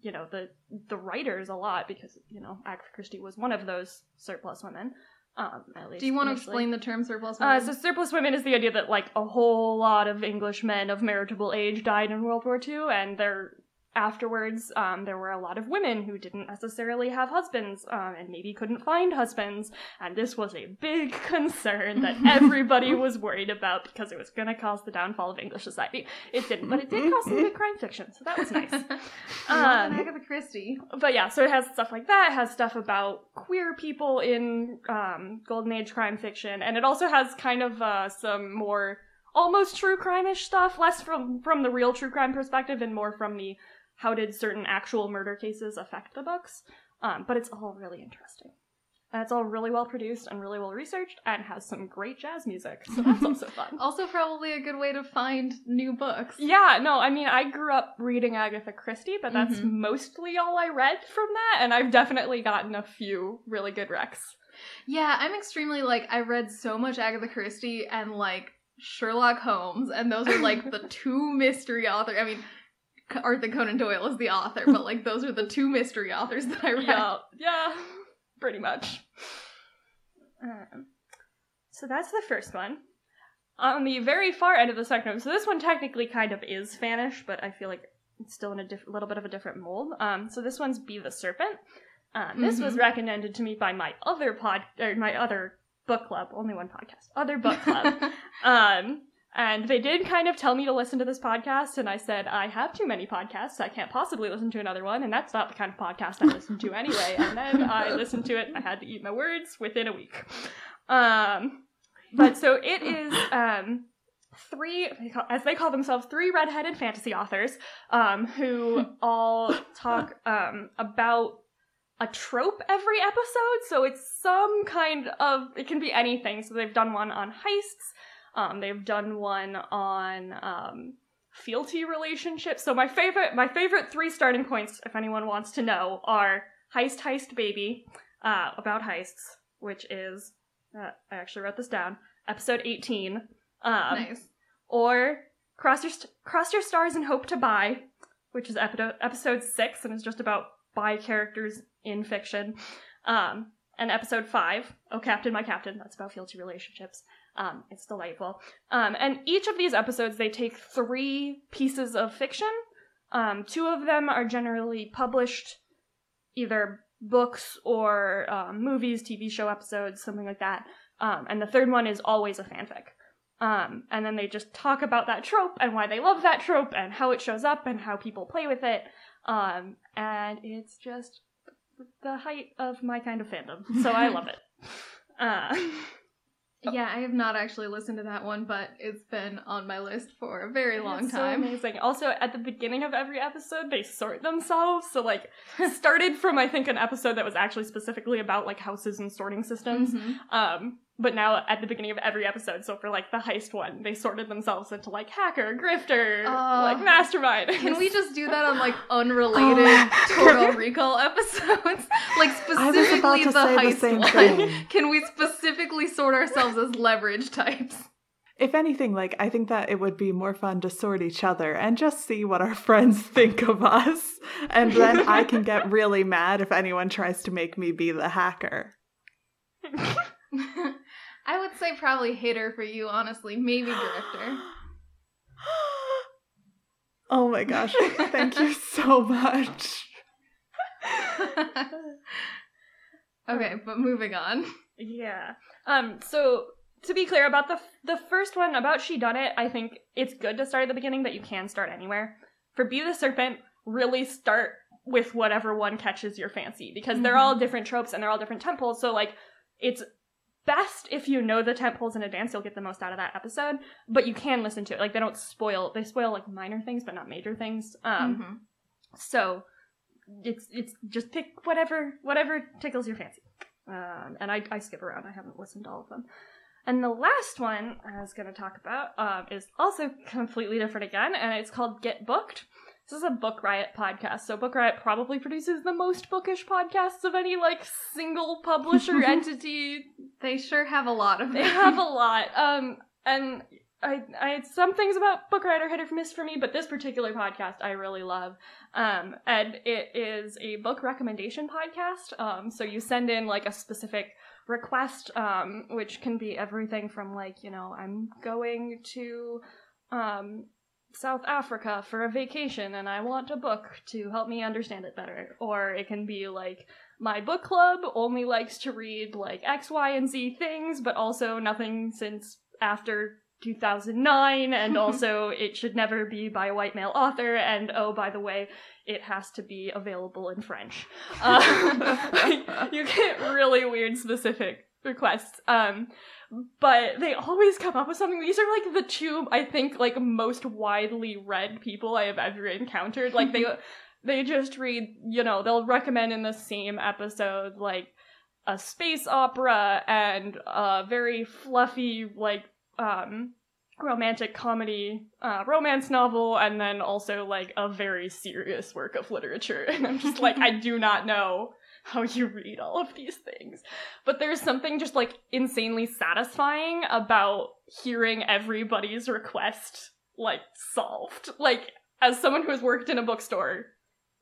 you know the the writers a lot because you know Agatha Christie was one of those surplus women. Um, at least Do you want to explain the term surplus? Uh, women? so surplus women is the idea that like a whole lot of English men of marriageable age died in World War II, and there afterwards um, there were a lot of women who didn't necessarily have husbands um, and maybe couldn't find husbands, and this was a big [laughs] concern that [laughs] everybody was worried about because it was going to cause the downfall of English society. It didn't, but it did cause some good crime fiction, so that was nice. [laughs] Um, Agatha Christie. but yeah, so it has stuff like that. It has stuff about queer people in um, golden age crime fiction, and it also has kind of uh, some more almost true crime-ish stuff, less from from the real true crime perspective, and more from the how did certain actual murder cases affect the books. Um, but it's all really interesting. And it's all really well produced and really well researched, and has some great jazz music, so that's also [laughs] fun. Also, probably a good way to find new books. Yeah, no, I mean, I grew up reading Agatha Christie, but that's Mhm. mostly all I read from that, and I've definitely gotten a few really good recs. Yeah, I'm extremely like I read so much Agatha Christie and like Sherlock Holmes, and those are like the [laughs] two mystery authors. I mean, Arthur Conan Doyle is the author, but like those are the two mystery authors that I read. Yeah, yeah, pretty much. Um, so that's the first one. On the very far end of the spectrum, so this one technically kind of is fanish, but I feel like it's still in a diff- little bit of a different mold. Um, so this one's Be the Serpent. Um, this was Mhm. recommended to me by my other pod, or my other book club, only one podcast, other book club. [laughs] um, and they did kind of tell me to listen to this podcast, and I said, I have too many podcasts. I can't possibly listen to another one, and that's not the kind of podcast I listen to anyway. And then [laughs] I listened to it. I had to eat my words within a week. Um, but so it is um, three, as they call themselves, three redheaded fantasy authors um, who [laughs] all talk um, about a trope every episode. So it's some kind of, it can be anything. So they've done one on heists. Um, they've done one on um, fealty relationships. So my favorite, my favorite three starting points, if anyone wants to know, are heist, heist, baby, uh, about heists, which is uh, I actually wrote this down. Episode eighteen. Um, nice. Or cross your st- cross your stars and hope to bi, which is epi- episode six and is just about bi characters in fiction. Um, and episode five, Oh Captain, My Captain, that's about fealty relationships. Um, it's delightful. Um, and each of these episodes, they take three pieces of fiction. Um, two of them are generally published, either books or um, movies, TV show episodes, something like that. Um, and the third one is always a fanfic. Um, and then they just talk about that trope and why they love that trope and how it shows up and how people play with it. Um, and it's just the height of my kind of fandom. So I love it. [laughs] Uh, [laughs] Yeah, I have not actually listened to that one, but it's been on my list for a very long It's time. So amazing. Also, at the beginning of every episode, they sort themselves. So, like, [laughs] started from I think an episode that was actually specifically about like houses and sorting systems. Mhm. Um, but now at the beginning of every episode, so for like the heist one, they sorted themselves into like hacker, grifter, Oh. like mastermind. Can we just do that on like [laughs] unrelated oh Tortall Recall episodes? [laughs] Like I was about specifically the say the heist one. thing. [laughs] Can we specifically sort ourselves as leverage types? If anything, like I think that it would be more fun to sort each other and just see what our friends think of us. And then I can get really mad if anyone tries to make me be the hacker. I would say probably hater for you, honestly. Maybe drifter. [gasps] oh my gosh. Thank you [laughs] so much. [laughs] Okay, but moving on. Yeah. Um. So to be clear about the the first one about she done it, I think it's good to start at the beginning, but you can start anywhere. For Be the Serpent, really start with whatever one catches your fancy because they're all different tropes and they're all different tent poles. So like, it's best if you know the tent poles in advance. You'll get the most out of that episode. But you can listen to it. Like they don't spoil. They spoil like minor things, but not major things. Um. Mhm. So it's it's just pick whatever whatever tickles your fancy. Um, and I, I skip around. I haven't listened to all of them. And the last one I was going to talk about um, is also completely different again, and it's called Get Booked. This is a Book Riot podcast. So Book Riot probably produces the most bookish podcasts of any like single publisher [laughs] entity They sure have a lot of they have a [laughs] lot. Um, and I, I, some things about Book Riot are hit or miss for me, but this particular podcast I really love. Um, and it is a book recommendation podcast. Um, so you send in like a specific request, um, which can be everything from like, you know, I'm going to, um, South Africa for a vacation and I want a book to help me understand it better. Or it can be like, my book club only likes to read like X, Y, and Z things, but also nothing since after 2009, and [laughs] also it should never be by a white male author, and oh, by the way, it has to be available in French. [laughs] Uh, [laughs] you get really weird specific requests. Um, but they always come up with something. These are like the two, I think, like most widely read people I have ever encountered. Like they [laughs] they just read, you know, they'll recommend in the same episode like a space opera and a very fluffy like um romantic comedy uh romance novel and then also like a very serious work of literature [laughs] and I'm just like I do not know how you read all of these things. But there's something just like insanely satisfying about hearing everybody's request like solved. Like as someone who has worked in a bookstore,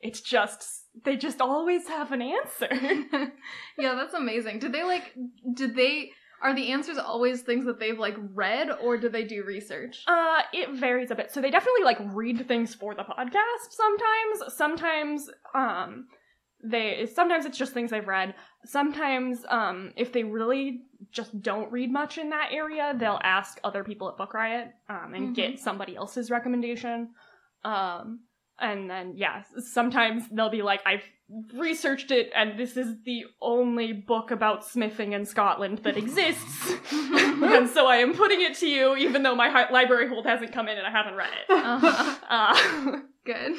it's just they just always have an answer. [laughs] yeah, that's amazing. Did they like did they are the answers always things that they've like read or do they do research? Uh, it varies a bit. So they definitely like read things for the podcast sometimes. Sometimes, um, they sometimes it's just things I've read. Sometimes, um, if they really just don't read much in that area, they'll ask other people at Book Riot, um, and get somebody else's recommendation. Um, and then yeah, sometimes they'll be like, I've researched it, and this is the only book about smithing in Scotland that exists, [laughs] and so I am putting it to you, even though my hi- library hold hasn't come in and I haven't read it. Uh-huh. [laughs] Uh, Good.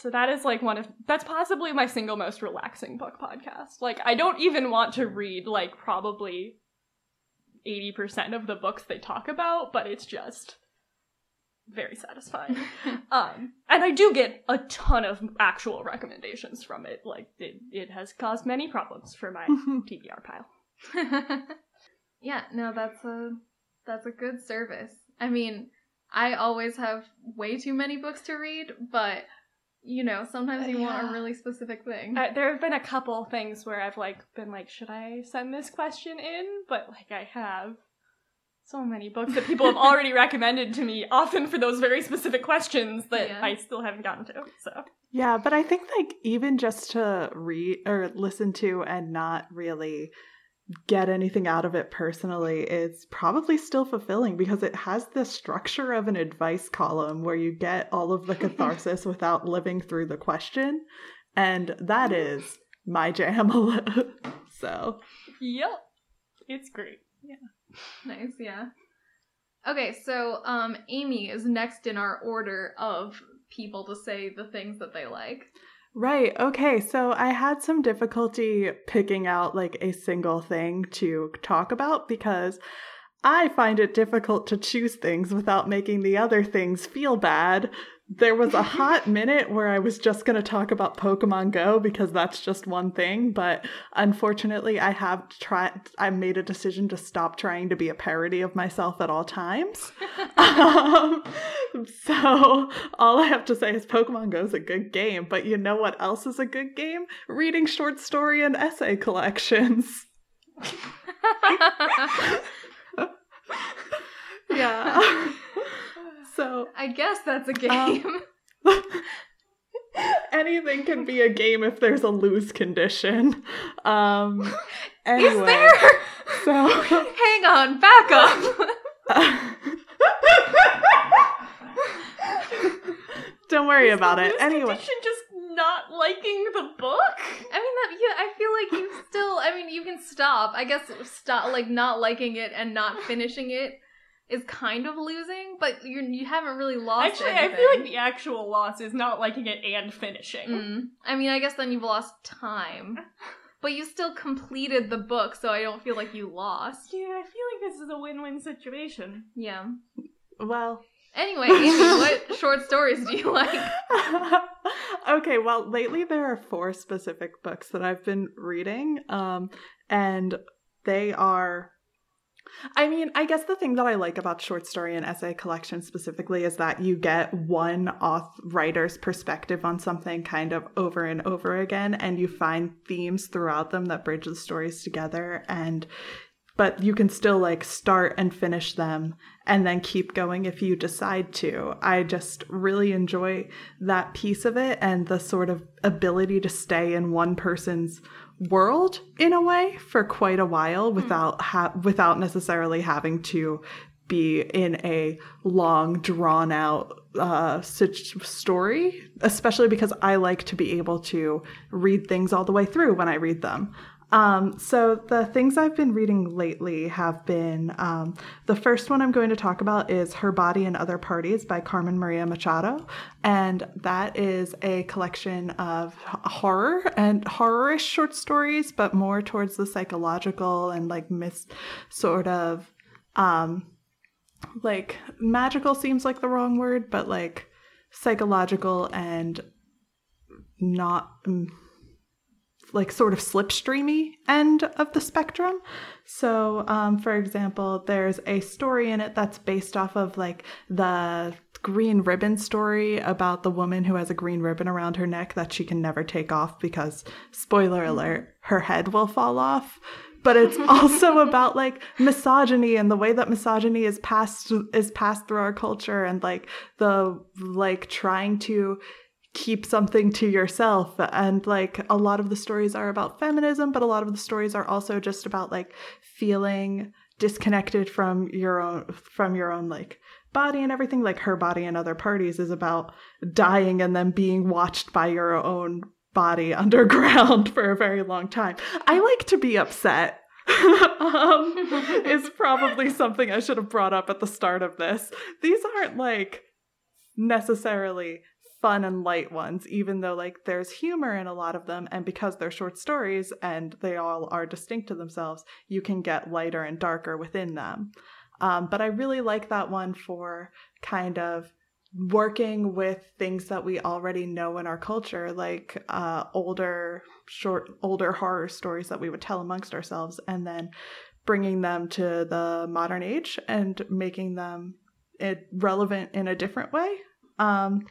So that is like one of that's possibly my single most relaxing book podcast. Like I don't even want to read like probably 80% of the books they talk about, but it's just very satisfying. [laughs] um and I do get a ton of actual recommendations from it. Like it, it has caused many problems for my [laughs] TBR pile. [laughs] yeah, no, that's a that's a good service. I mean, I always have way too many books to read, but you know, sometimes you want a really specific thing. Uh, there have been a couple things where I've like been like, should I send this question in? But like I have so many books that people have [laughs] already recommended to me, often for those very specific questions that Yeah. I still haven't gotten to. So Yeah, but I think like even just to read or listen to and not really get anything out of it personally it's probably still fulfilling because it has the structure of an advice column where you get all of the catharsis [laughs] without living through the question. And that is my jam. [laughs] so, yep, it's great. Yeah. Nice, yeah. Okay, so um Amy is next in our order of people to say the things that they like. Right. Okay. So I had some difficulty picking out like a single thing to talk about because I find it difficult to choose things without making the other things feel bad. There was a hot minute where I was just going to talk about Pokemon Go because that's just one thing, but unfortunately I have tried I made a decision to stop trying to be a parody of myself at all times. [laughs] um, so all I have to say is Pokemon Go is a good game, but you know what else is a good game? Reading short story and essay collections. [laughs] [laughs] Yeah. So I guess that's a game. anyway, [laughs] [laughs] anything can be a game if there's a lose condition. Um, [laughs] anyway, Is there? so. Hang on, back up. Don't worry about it. Anyway, condition just not liking the book? I mean that yeah, I feel like you still I mean you can stop. I guess stop like not liking it and not finishing it is kind of losing, but you you haven't really lost Actually, I feel like the actual loss is not liking it and finishing. Mm. I mean, I guess then you've lost time. [laughs] But you still completed the book, so I don't feel like you lost. Yeah, I feel like this is a win-win situation. Yeah. well, Anyway, Amy, [laughs] what short stories do you like? [laughs] okay, well, lately there are four specific books that I've been reading, um, and they are. I mean, I guess the thing that I like about short story and essay collection specifically is that you get one auth- writer's perspective on something kind of over and over again, and you find themes throughout them that bridge the stories together. And but you can still like start and finish them and then keep going if you decide to. I just really enjoy that piece of it and the sort of ability to stay in one person's world in a way for quite a while without ha- without necessarily having to be in a long drawn out uh story especially because I like to be able to read things all the way through when I read them um, so the things I've been reading lately have been um, the first one I'm going to talk about is Her Body and Other Parties by Carmen Maria Machado, and that is a collection of horror and horrorish short stories, but more towards the psychological and like mis sort of um, like magical seems like the wrong word, but like psychological and not. mm, like sort of slipstreamy end of the spectrum. So, um, for example, there's a story in it that's based off of like the green ribbon story about the woman who has a green ribbon around her neck that she can never take off because, spoiler alert, her head will fall off. But it's [laughs] also about like misogyny and the way that misogyny is passed is passed through our culture and like the like trying to keep something to yourself. And like a lot of the stories are about feminism but a lot of the stories are also just about like feeling disconnected from your own from your own like body and everything. Like her body and other parties is about dying and then being watched by your own body [laughs] underground for a very long time. I like to be upset. [laughs] Um, is probably something i should have brought up at the start of this. These aren't like necessarily fun and light ones, even though like there's humor in a lot of them, and because they're short stories and they all are distinct to themselves, you can get lighter and darker within them. Um, but I really like that one for kind of working with things that we already know in our culture, like uh, older short, older horror stories that we would tell amongst ourselves, and then bringing them to the modern age and making them it relevant in a different way. Um,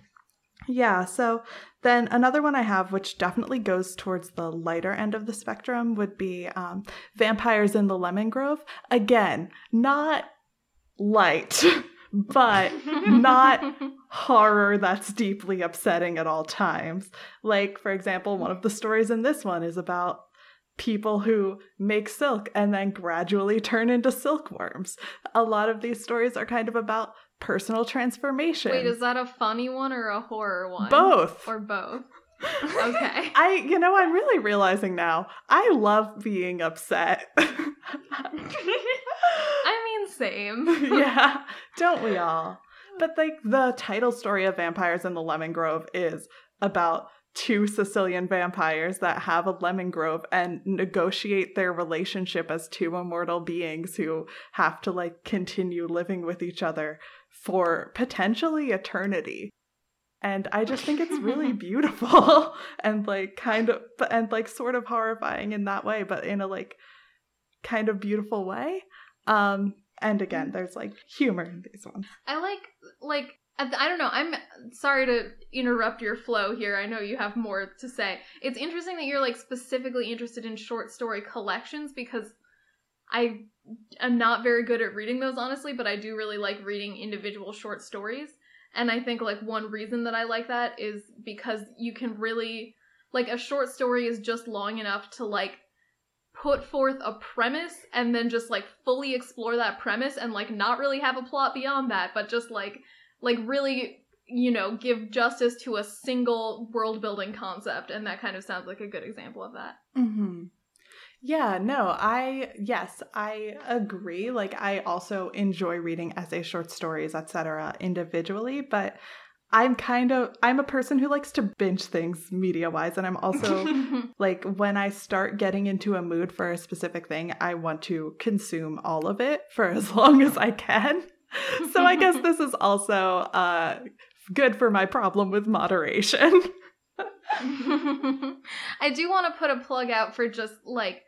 yeah, so then another one I have, which definitely goes towards the lighter end of the spectrum, would be um, Vampires in the Lemon Grove. Again, not light, [laughs] but not [laughs] horror that's deeply upsetting at all times. Like, for example, one of the stories in this one is about people who make silk and then gradually turn into silkworms. A lot of these stories are kind of about personal transformation. Wait, is that a funny one or a horror one? both? Or both. [laughs] Okay. I, you know, I'm really realizing now. I love being upset. [laughs] I mean, same. [laughs] yeah, don't we all? But like the title story of Vampires in the Lemon Grove is about two Sicilian vampires that have a lemon grove and negotiate their relationship as two immortal beings who have to like continue living with each other for potentially eternity. And I just think it's really [laughs] beautiful [laughs] and like kind of and like sort of horrifying in that way, but in a like kind of beautiful way. Um and again, there's like humor in these ones. I like, like, I don't know. I'm sorry to interrupt your flow here. I know you have more to say. It's interesting that you're like specifically interested in short story collections because I am not very good at reading those, honestly, but I do really like reading individual short stories. And I think like one reason that I like that is because you can really like a short story is just long enough to like put forth a premise and then just like fully explore that premise and like not really have a plot beyond that but just like like really you know give justice to a single world building concept and that kind of sounds like a good example of that Mm-hmm. Yeah, no, I yes, I agree. Like I also enjoy reading essay short stories, etc. individually, but I'm kind of I'm a person who likes to binge things media-wise and I'm also [laughs] like when I start getting into a mood for a specific thing, I want to consume all of it for as [laughs] long as I can. [laughs] So I guess this is also uh good for my problem with moderation. [laughs] I do want to put a plug out for just like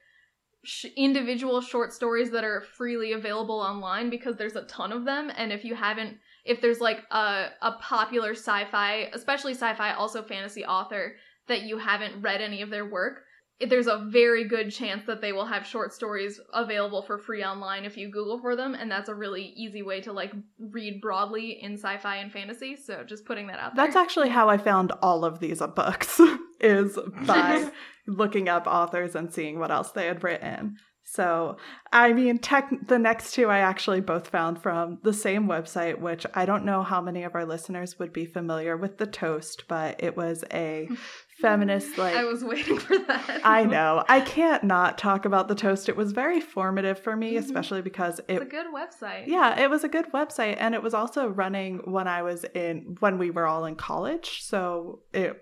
sh- individual short stories that are freely available online because there's a ton of them and if you haven't if there's like a a popular sci-fi, especially sci-fi also fantasy author that you haven't read any of their work, there's a very good chance that they will have short stories available for free online if you google for them and that's a really easy way to like read broadly in sci-fi and fantasy so just putting that out there That's actually how I found all of these books [laughs] is by [laughs] looking up authors and seeing what else they had written. So, I mean, tech the next two I actually both found from the same website, which I don't know how many of our listeners would be familiar with the Toast, but it was a [laughs] feminist like i was waiting for that I know. I can't not talk about the Toast. It was very formative for me, Mhm. especially because it's it a good website yeah, it was a good website and it was also running when I was in when we were all in college. So it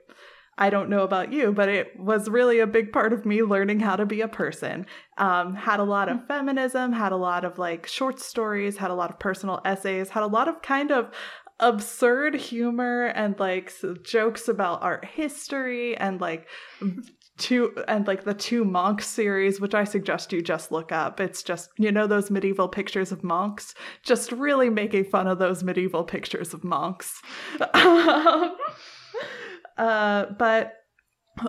I don't know about you, but it was really a big part of me learning how to be a person. Um, had a lot of feminism, had a lot of like short stories, had a lot of personal essays, had a lot of kind of absurd humor and like jokes about art history and like two and like the two monks series which i suggest you just look up. It's just you know those medieval pictures of monks? Just really making fun of those medieval pictures of monks. [laughs] Uh, but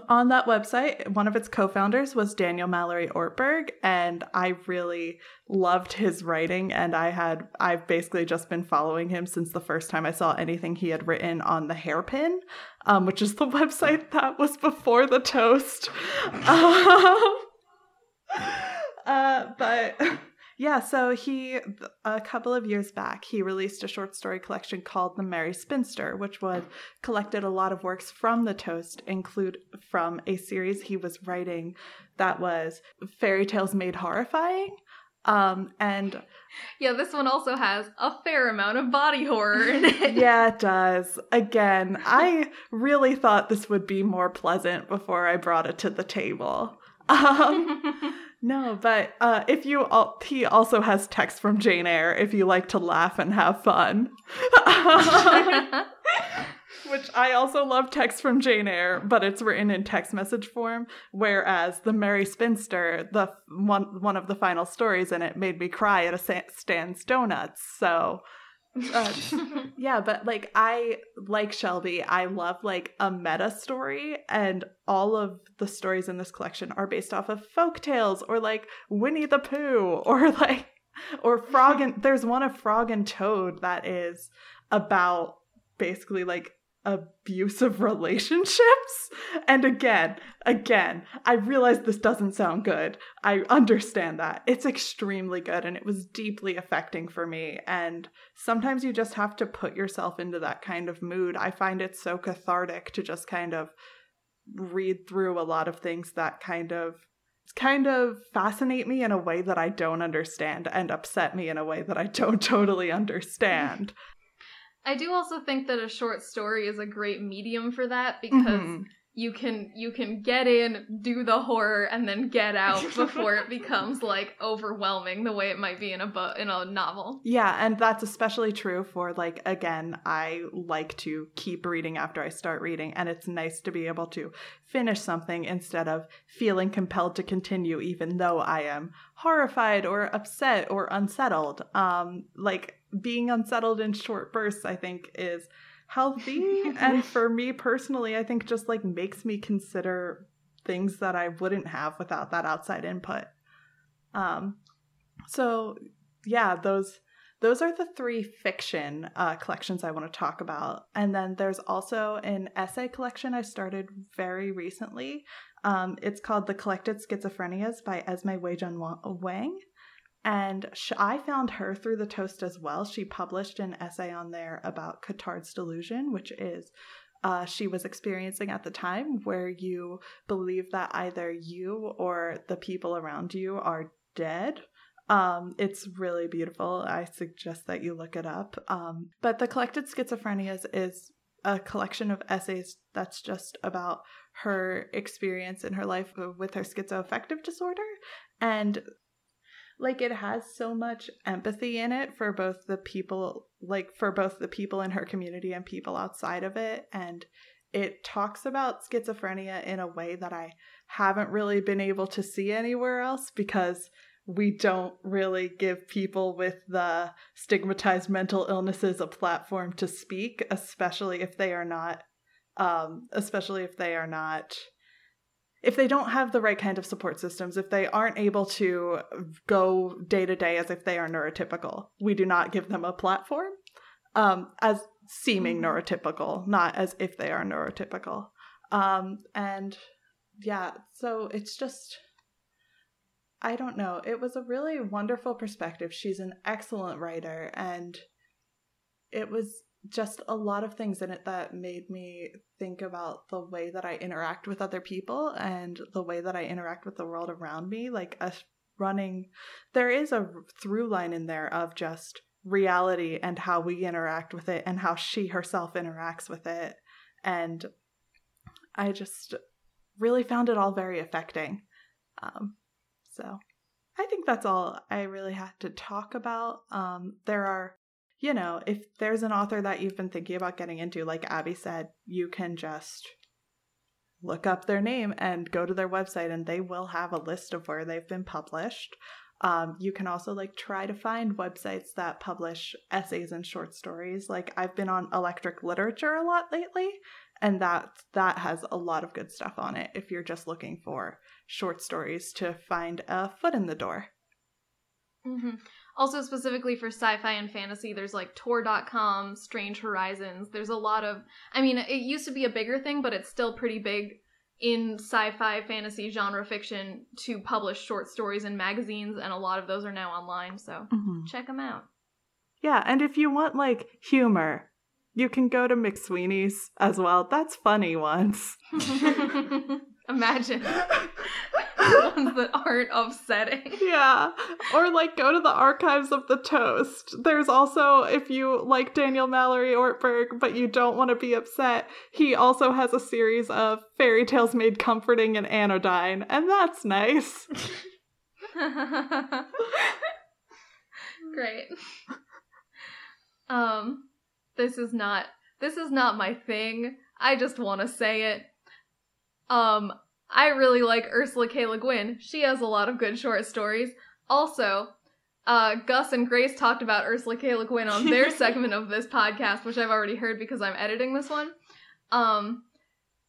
on that website, one of its co-founders was Daniel Mallory Ortberg, and I really loved his writing. And I had I've basically just been following him since the first time I saw anything he had written on the Hairpin, um, which is the [laughs] website that was before the Toast. [laughs] Um, [laughs] uh, but yeah, so he a couple of years back he released a short story collection called The Merry Spinster, which was collected a lot of works from the Toast, include from a series he was writing that was fairy tales made horrifying. Um, and yeah this one also has a fair amount of body horror in it [laughs] yeah, it does. Again, I really thought this would be more pleasant before I brought it to the table. Um, [laughs] no, but uh, if you, al- he also has text from Jane Eyre if you like to laugh and have fun. [laughs] Which I also love text from Jane Eyre, but it's written in text message form. Whereas the Merry Spinster, the one one of the final stories in it, made me cry at a Stan's Donuts. So, uh, yeah, but like I like Shelby. I love like a meta story, and all of the stories in this collection are based off of folk tales or like Winnie the Pooh [laughs] or like or Frog and there's one of Frog and Toad that is about basically like abusive relationships. And again, again, I realize this doesn't sound good. I understand that. It's extremely good and it was deeply affecting for me. And sometimes you just have to put yourself into that kind of mood. I find it so cathartic to just kind of read through a lot of things that kind of kind of fascinate me in a way that I don't understand and upset me in a way that I don't [laughs] totally understand. I do also think that a short story is a great medium for that because Mhm. you can you can get in, do the horror, and then get out [laughs] before it becomes like overwhelming the way it might be in a book in a novel. Yeah, and that's especially true for like again, I like to keep reading after I start reading and it's nice to be able to finish something instead of feeling compelled to continue even though I am horrified or upset or unsettled. Um like being unsettled in short bursts I think is healthy [laughs] and for me personally I think just like makes me consider things that I wouldn't have without that outside input. Um so yeah, those those are the three fiction uh, collections I want to talk about. And then there's also an essay collection I started very recently. Um, it's called The Collected Schizophrenias by Esme Weijun Wang. And I found her through the toast as well. She published an essay on there about Cotard's delusion, which is uh, she was experiencing at the time, where you believe that either you or the people around you are dead. Um, it's really beautiful. I suggest that you look it up. Um, but the collected schizophrenias is a collection of essays that's just about her experience in her life with her schizoaffective disorder and like it has so much empathy in it for both the people like for both the people in her community and people outside of it. And it talks about schizophrenia in a way that I haven't really been able to see anywhere else because we don't really give people with the stigmatized mental illnesses a platform to speak, especially if they are not um, especially if they are not if they don't have the right kind of support systems, if they aren't able to go day to day as if they are neurotypical, we do not give them a platform um, as seeming mm-hmm. neurotypical, not as if they are neurotypical. Um, and yeah, so it's just, I don't know. It was a really wonderful perspective. She's an excellent writer, and it was just a lot of things in it that made me think about the way that I interact with other people and the way that I interact with the world around me. Like a running, there is a through line in there of just reality and how we interact with it and how she herself interacts with it. And I just really found it all very affecting. Um, so I think that's all I really had to talk about. Um, there are you know, if there's an author that you've been thinking about getting into, like Abby said, you can just look up their name and go to their website and they will have a list of where they've been published. Um, you can also like try to find websites that publish essays and short stories. Like I've been on Electric Literature a lot lately, and that that has a lot of good stuff on it. If you're just looking for short stories to find a foot in the door. Mm-hmm. Also, specifically for sci fi and fantasy, there's like Tor.com, Strange Horizons. There's a lot of. I mean, it used to be a bigger thing, but it's still pretty big in sci fi, fantasy, genre fiction to publish short stories in magazines, and a lot of those are now online, so mm-hmm. check them out. Yeah, and if you want like humor, you can go to McSweeney's as well. That's funny ones. [laughs] [laughs] Imagine. [laughs] [laughs] ones that aren't upsetting. Yeah. Or like go to the archives of the toast. There's also, if you like Daniel Mallory Ortberg, but you don't want to be upset, he also has a series of fairy tales made comforting and anodyne, and that's nice. [laughs] [laughs] Great. Um, this is not this is not my thing. I just want to say it. Um, I really like Ursula K. Le Guin. She has a lot of good short stories. Also, uh, Gus and Grace talked about Ursula K. Le Guin on their [laughs] segment of this podcast, which I've already heard because I'm editing this one. Um,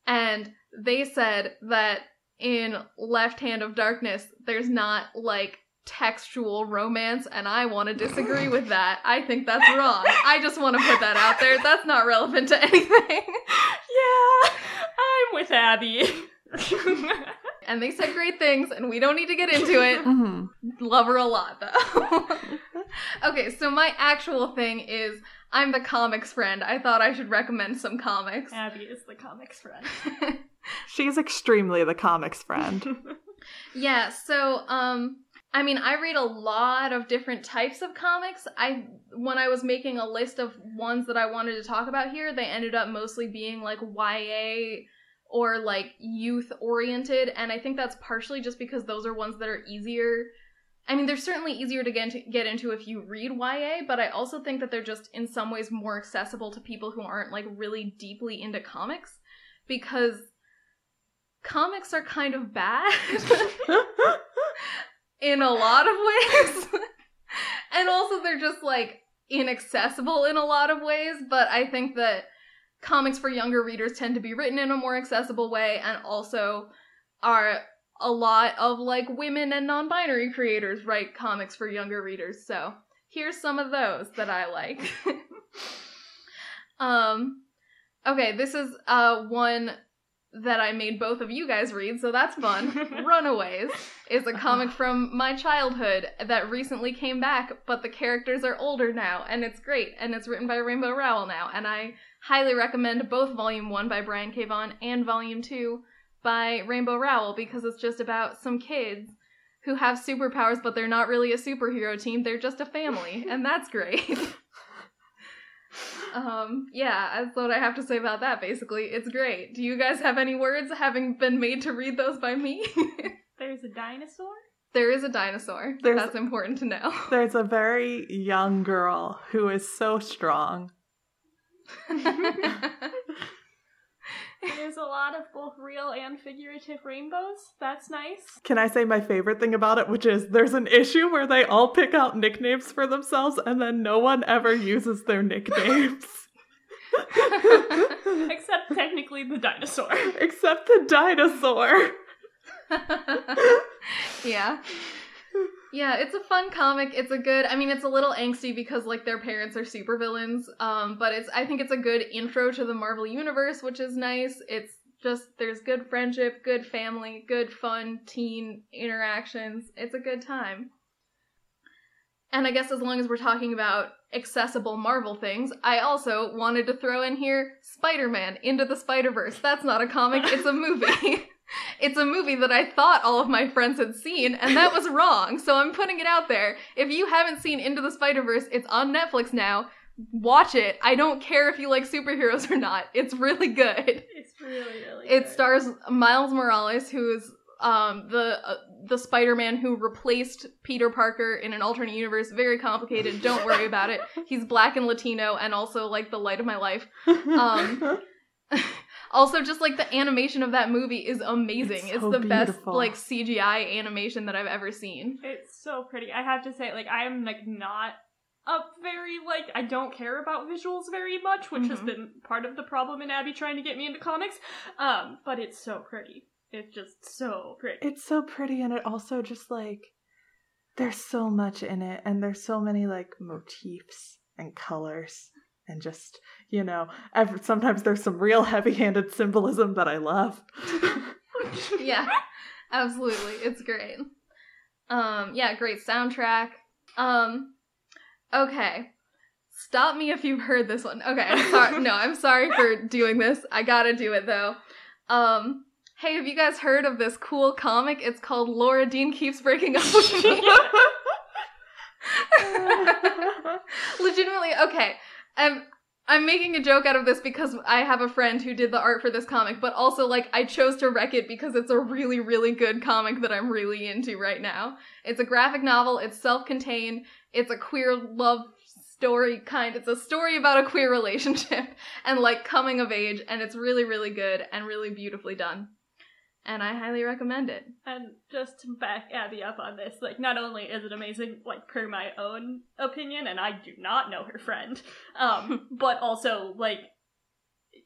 and they said that in Left Hand of Darkness, there's not like textual romance, and I want to disagree with that. I think that's wrong. I just want to put that out there. That's not relevant to anything. [laughs] yeah, I'm with Abby. [laughs] and they said great things, and we don't need to get into it. [laughs] Mm-hmm. Love her a lot, though. [laughs] okay, so my actual thing is I'm the comics friend. I thought I should recommend some comics. Abby is the comics friend. She's extremely the comics friend. yeah, so um I mean, I read a lot of different types of comics. I when I was making a list of ones that I wanted to talk about here, they ended up mostly being like YA or like youth oriented and i think that's partially just because those are ones that are easier. I mean they're certainly easier to get into, get into if you read ya but i also think that they're just in some ways more accessible to people who aren't like really deeply into comics because comics are kind of bad [laughs] in a lot of ways. And also they're just like inaccessible in a lot of ways but i think that comics for younger readers tend to be written in a more accessible way and also are a lot of like women and non-binary creators write comics for younger readers so here's some of those that I like. [laughs] um okay, this is uh one that I made both of you guys read, so that's fun. [laughs] Runaways is a comic from my childhood that recently came back, but the characters are older now, and it's great, and it's written by Rainbow Rowell now, and I highly recommend both Volume 1 by Brian K. Vaughan and Volume 2 by Rainbow Rowell because it's just about some kids who have superpowers, but they're not really a superhero team, they're just a family, [laughs] and that's great. [laughs] Um, yeah, that's what I have to say about that basically. It's great. Do you guys have any words having been made to read those by me? [laughs] There's a dinosaur? there is a dinosaur. There's- That's important to know. There's a very young girl who is so strong. There's a lot of both real and figurative rainbows. That's nice. Can I say my favorite thing about it, which is there's an issue where they all pick out nicknames for themselves and then no one ever uses their nicknames. [laughs] Except technically the dinosaur. Except the dinosaur. [laughs] yeah. Yeah, it's a fun comic. It's a good I mean it's a little angsty because like their parents are supervillains. Um, but it's I think it's a good intro to the Marvel universe, which is nice. It's just there's good friendship, good family, good fun teen interactions. It's a good time. And I guess as long as we're talking about accessible Marvel things, I also wanted to throw in here Spider-Man Into the Spider-Verse. That's not a comic, it's a movie. [laughs] it's a movie that I thought all of my friends had seen, and that was wrong. So I'm putting it out there. If you haven't seen Into the Spider Verse, it's on Netflix now. Watch it. I don't care if you like superheroes or not. It's really good. It's really, really It good. stars Miles Morales, who is um the uh, the Spider-Man who replaced Peter Parker in an alternate universe. Very complicated. Don't worry about it. [laughs] He's black and Latino, and also like the light of my life. [laughs] Um, [laughs] also, just like the animation of that movie is amazing. It's It's, so the best like CGI animation that I've ever seen. It's so pretty. I have to say, like, I am like not a very like I don't care about visuals very much, which has Mhm. been part of the problem in Abby trying to get me into comics. Um, but it's so pretty. It's just so pretty. it's so pretty and it also just like there's so much in it and there's so many like motifs and colors and just you know ever, sometimes there's some real heavy-handed symbolism that i love [laughs] yeah, absolutely. It's great. Um, yeah, great soundtrack. Um, okay. Stop me if you've heard this one. Okay, I'm sorry. [laughs] no, I'm sorry for doing this. I gotta do it though. Um, hey, have you guys heard of this cool comic? It's called Laura Dean Keeps Breaking Up with Me. [laughs] Legitimately, okay. I'm I'm making a joke out of this because I have a friend who did the art for this comic, but also like I chose to wreck it because it's a really really good comic that I'm really into right now. It's a graphic novel, it's self-contained, it's a queer love story kind. It's a story about a queer [laughs] relationship and like coming of age and it's really really good and really beautifully done. And I highly recommend it. And just to back Abby up on this, like not only is it amazing, like per my own opinion, and I do not know her friend, um, [laughs] but also like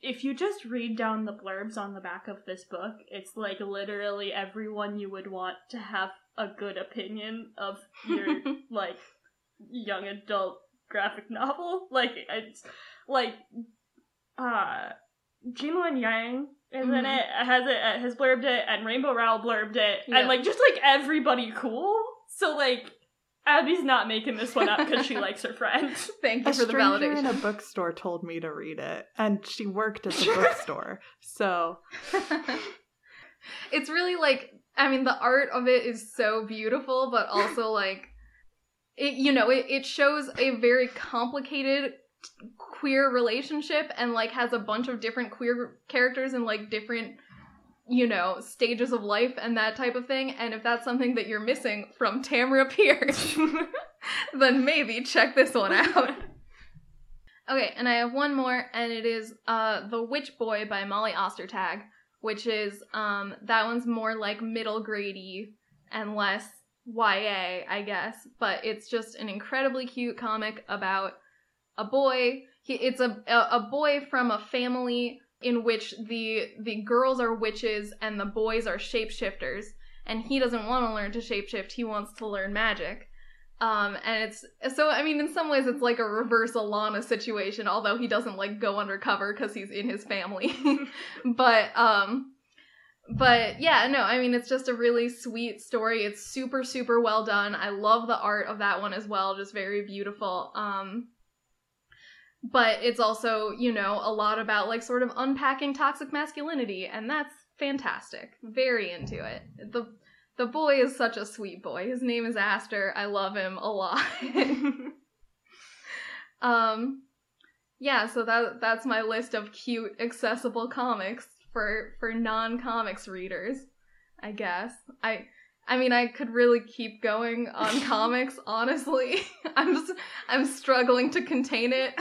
if you just read down the blurbs on the back of this book, it's like literally everyone you would want to have a good opinion of your [laughs] like young adult graphic novel. Like it's like uh Gene Luen Yang is in Mhm. it, has it uh, has blurbed it, and Rainbow Rowell blurbed it, Yeah. and like just like everybody cool. So like Abby's not making this one up because she [laughs] likes her friend. Thank you a for the validation. in a bookstore told me to read it and she worked at the bookstore so [laughs] it's really like I mean the art of it is so beautiful, but also like it you know, it, it shows a very complicated queer relationship and like has a bunch of different queer characters and like different you know, stages of life and that type of thing. And if that's something that you're missing from Tamora [laughs] Pierce, [laughs] then maybe check this one [laughs] out. Okay, and I have one more, and it is uh The Witch Boy by Molly Ostertag, which is um that one's more like middle grady and less YA, I guess. But it's just an incredibly cute comic about a boy. He, it's a, a boy from a family in which the the girls are witches and the boys are shapeshifters, and he doesn't want to learn to shapeshift. He wants to learn magic. Um, and it's so I mean, in some ways, it's like a reverse Alanna situation. Although he doesn't like go undercover because he's in his family, [laughs] but um, but yeah, no, I mean, it's just a really sweet story. It's super super well done. I love the art of that one as well, just very beautiful. Um, but it's also you know a lot about like sort of unpacking toxic masculinity, and that's fantastic. Very into it. The the boy is such a sweet boy. His name is Aster. I love him a lot. [laughs] um yeah, so that that's my list of cute accessible comics for for non-comics readers, I guess. I I mean, I could really keep going on [laughs] comics, honestly. [laughs] I'm just, I'm struggling to contain it.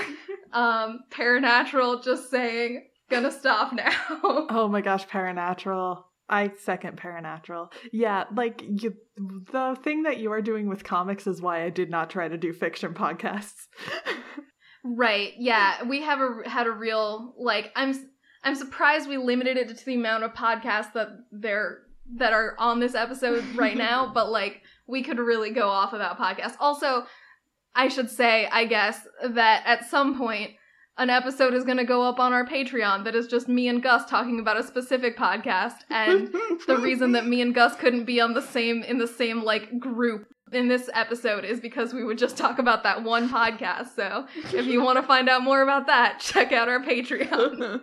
Um, Paranatural, just saying, gonna stop [laughs] now. Oh my gosh, Paranatural. I second Paranatural. Yeah, like you, the thing that you are doing with comics is why I did not try to do fiction podcasts. Right. Yeah, we have a had a real like I'm I'm surprised we limited it to the amount of podcasts that there that are on this episode right now, [laughs] but like we could really go off about podcasts. Also, I should say, I guess that at some point an episode is going to go up on our Patreon that is just me and Gus talking about a specific podcast and the reason that me and Gus couldn't be on the same in the same like group in this episode is because we would just talk about that one podcast. So if you want to find out more about that, check out our Patreon.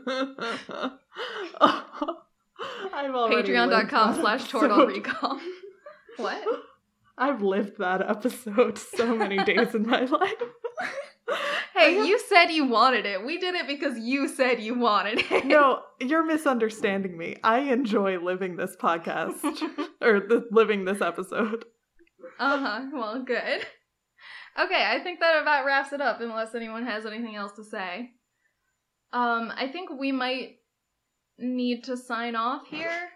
[laughs] [laughs] [laughs] I've already Patreon.com slash. Tortall Recall. [laughs] What? I've lived that episode so many days in my [laughs] life. Hey, you said you wanted it. We did it because you said you wanted it. No, you're misunderstanding me. I enjoy living this podcast or the, living this episode. Uh huh. Well, good. Okay, I think that about wraps it up, unless anyone has anything else to say. Um, I think we might need to sign off here.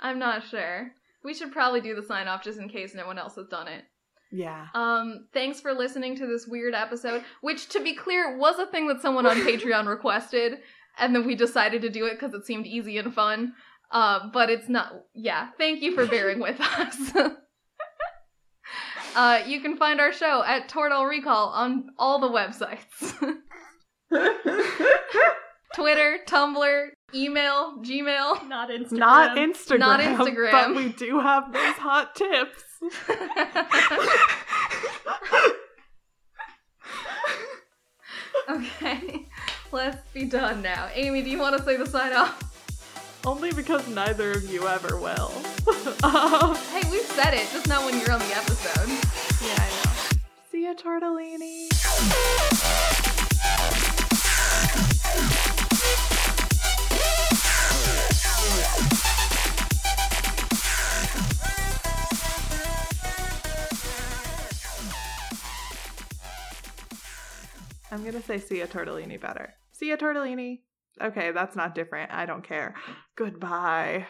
I'm not sure. We should probably do the sign off just in case no one else has done it. Yeah. Um, thanks for listening to this weird episode, which, to be clear, was a thing that someone on [laughs] Patreon requested, and then we decided to do it because it seemed easy and fun. Uh, but it's not. Yeah, thank you for bearing with [laughs] us. [laughs] uh, you can find our show at Tortall Recall on all the websites Twitter, Tumblr, email, Gmail. Not Instagram. Not Instagram. Not Instagram. But we do have those hot tips. [laughs] okay, let's be done now. Amy, do you want to say the sign off? Only because neither of you ever will. [laughs] Um, Hey, we've said it, just not when you're on the episode. yeah, I know. See ya, Tortellini. I'm gonna say see ya, Tortellini better. See ya, Tortellini. Okay, that's not different. I don't care. Goodbye.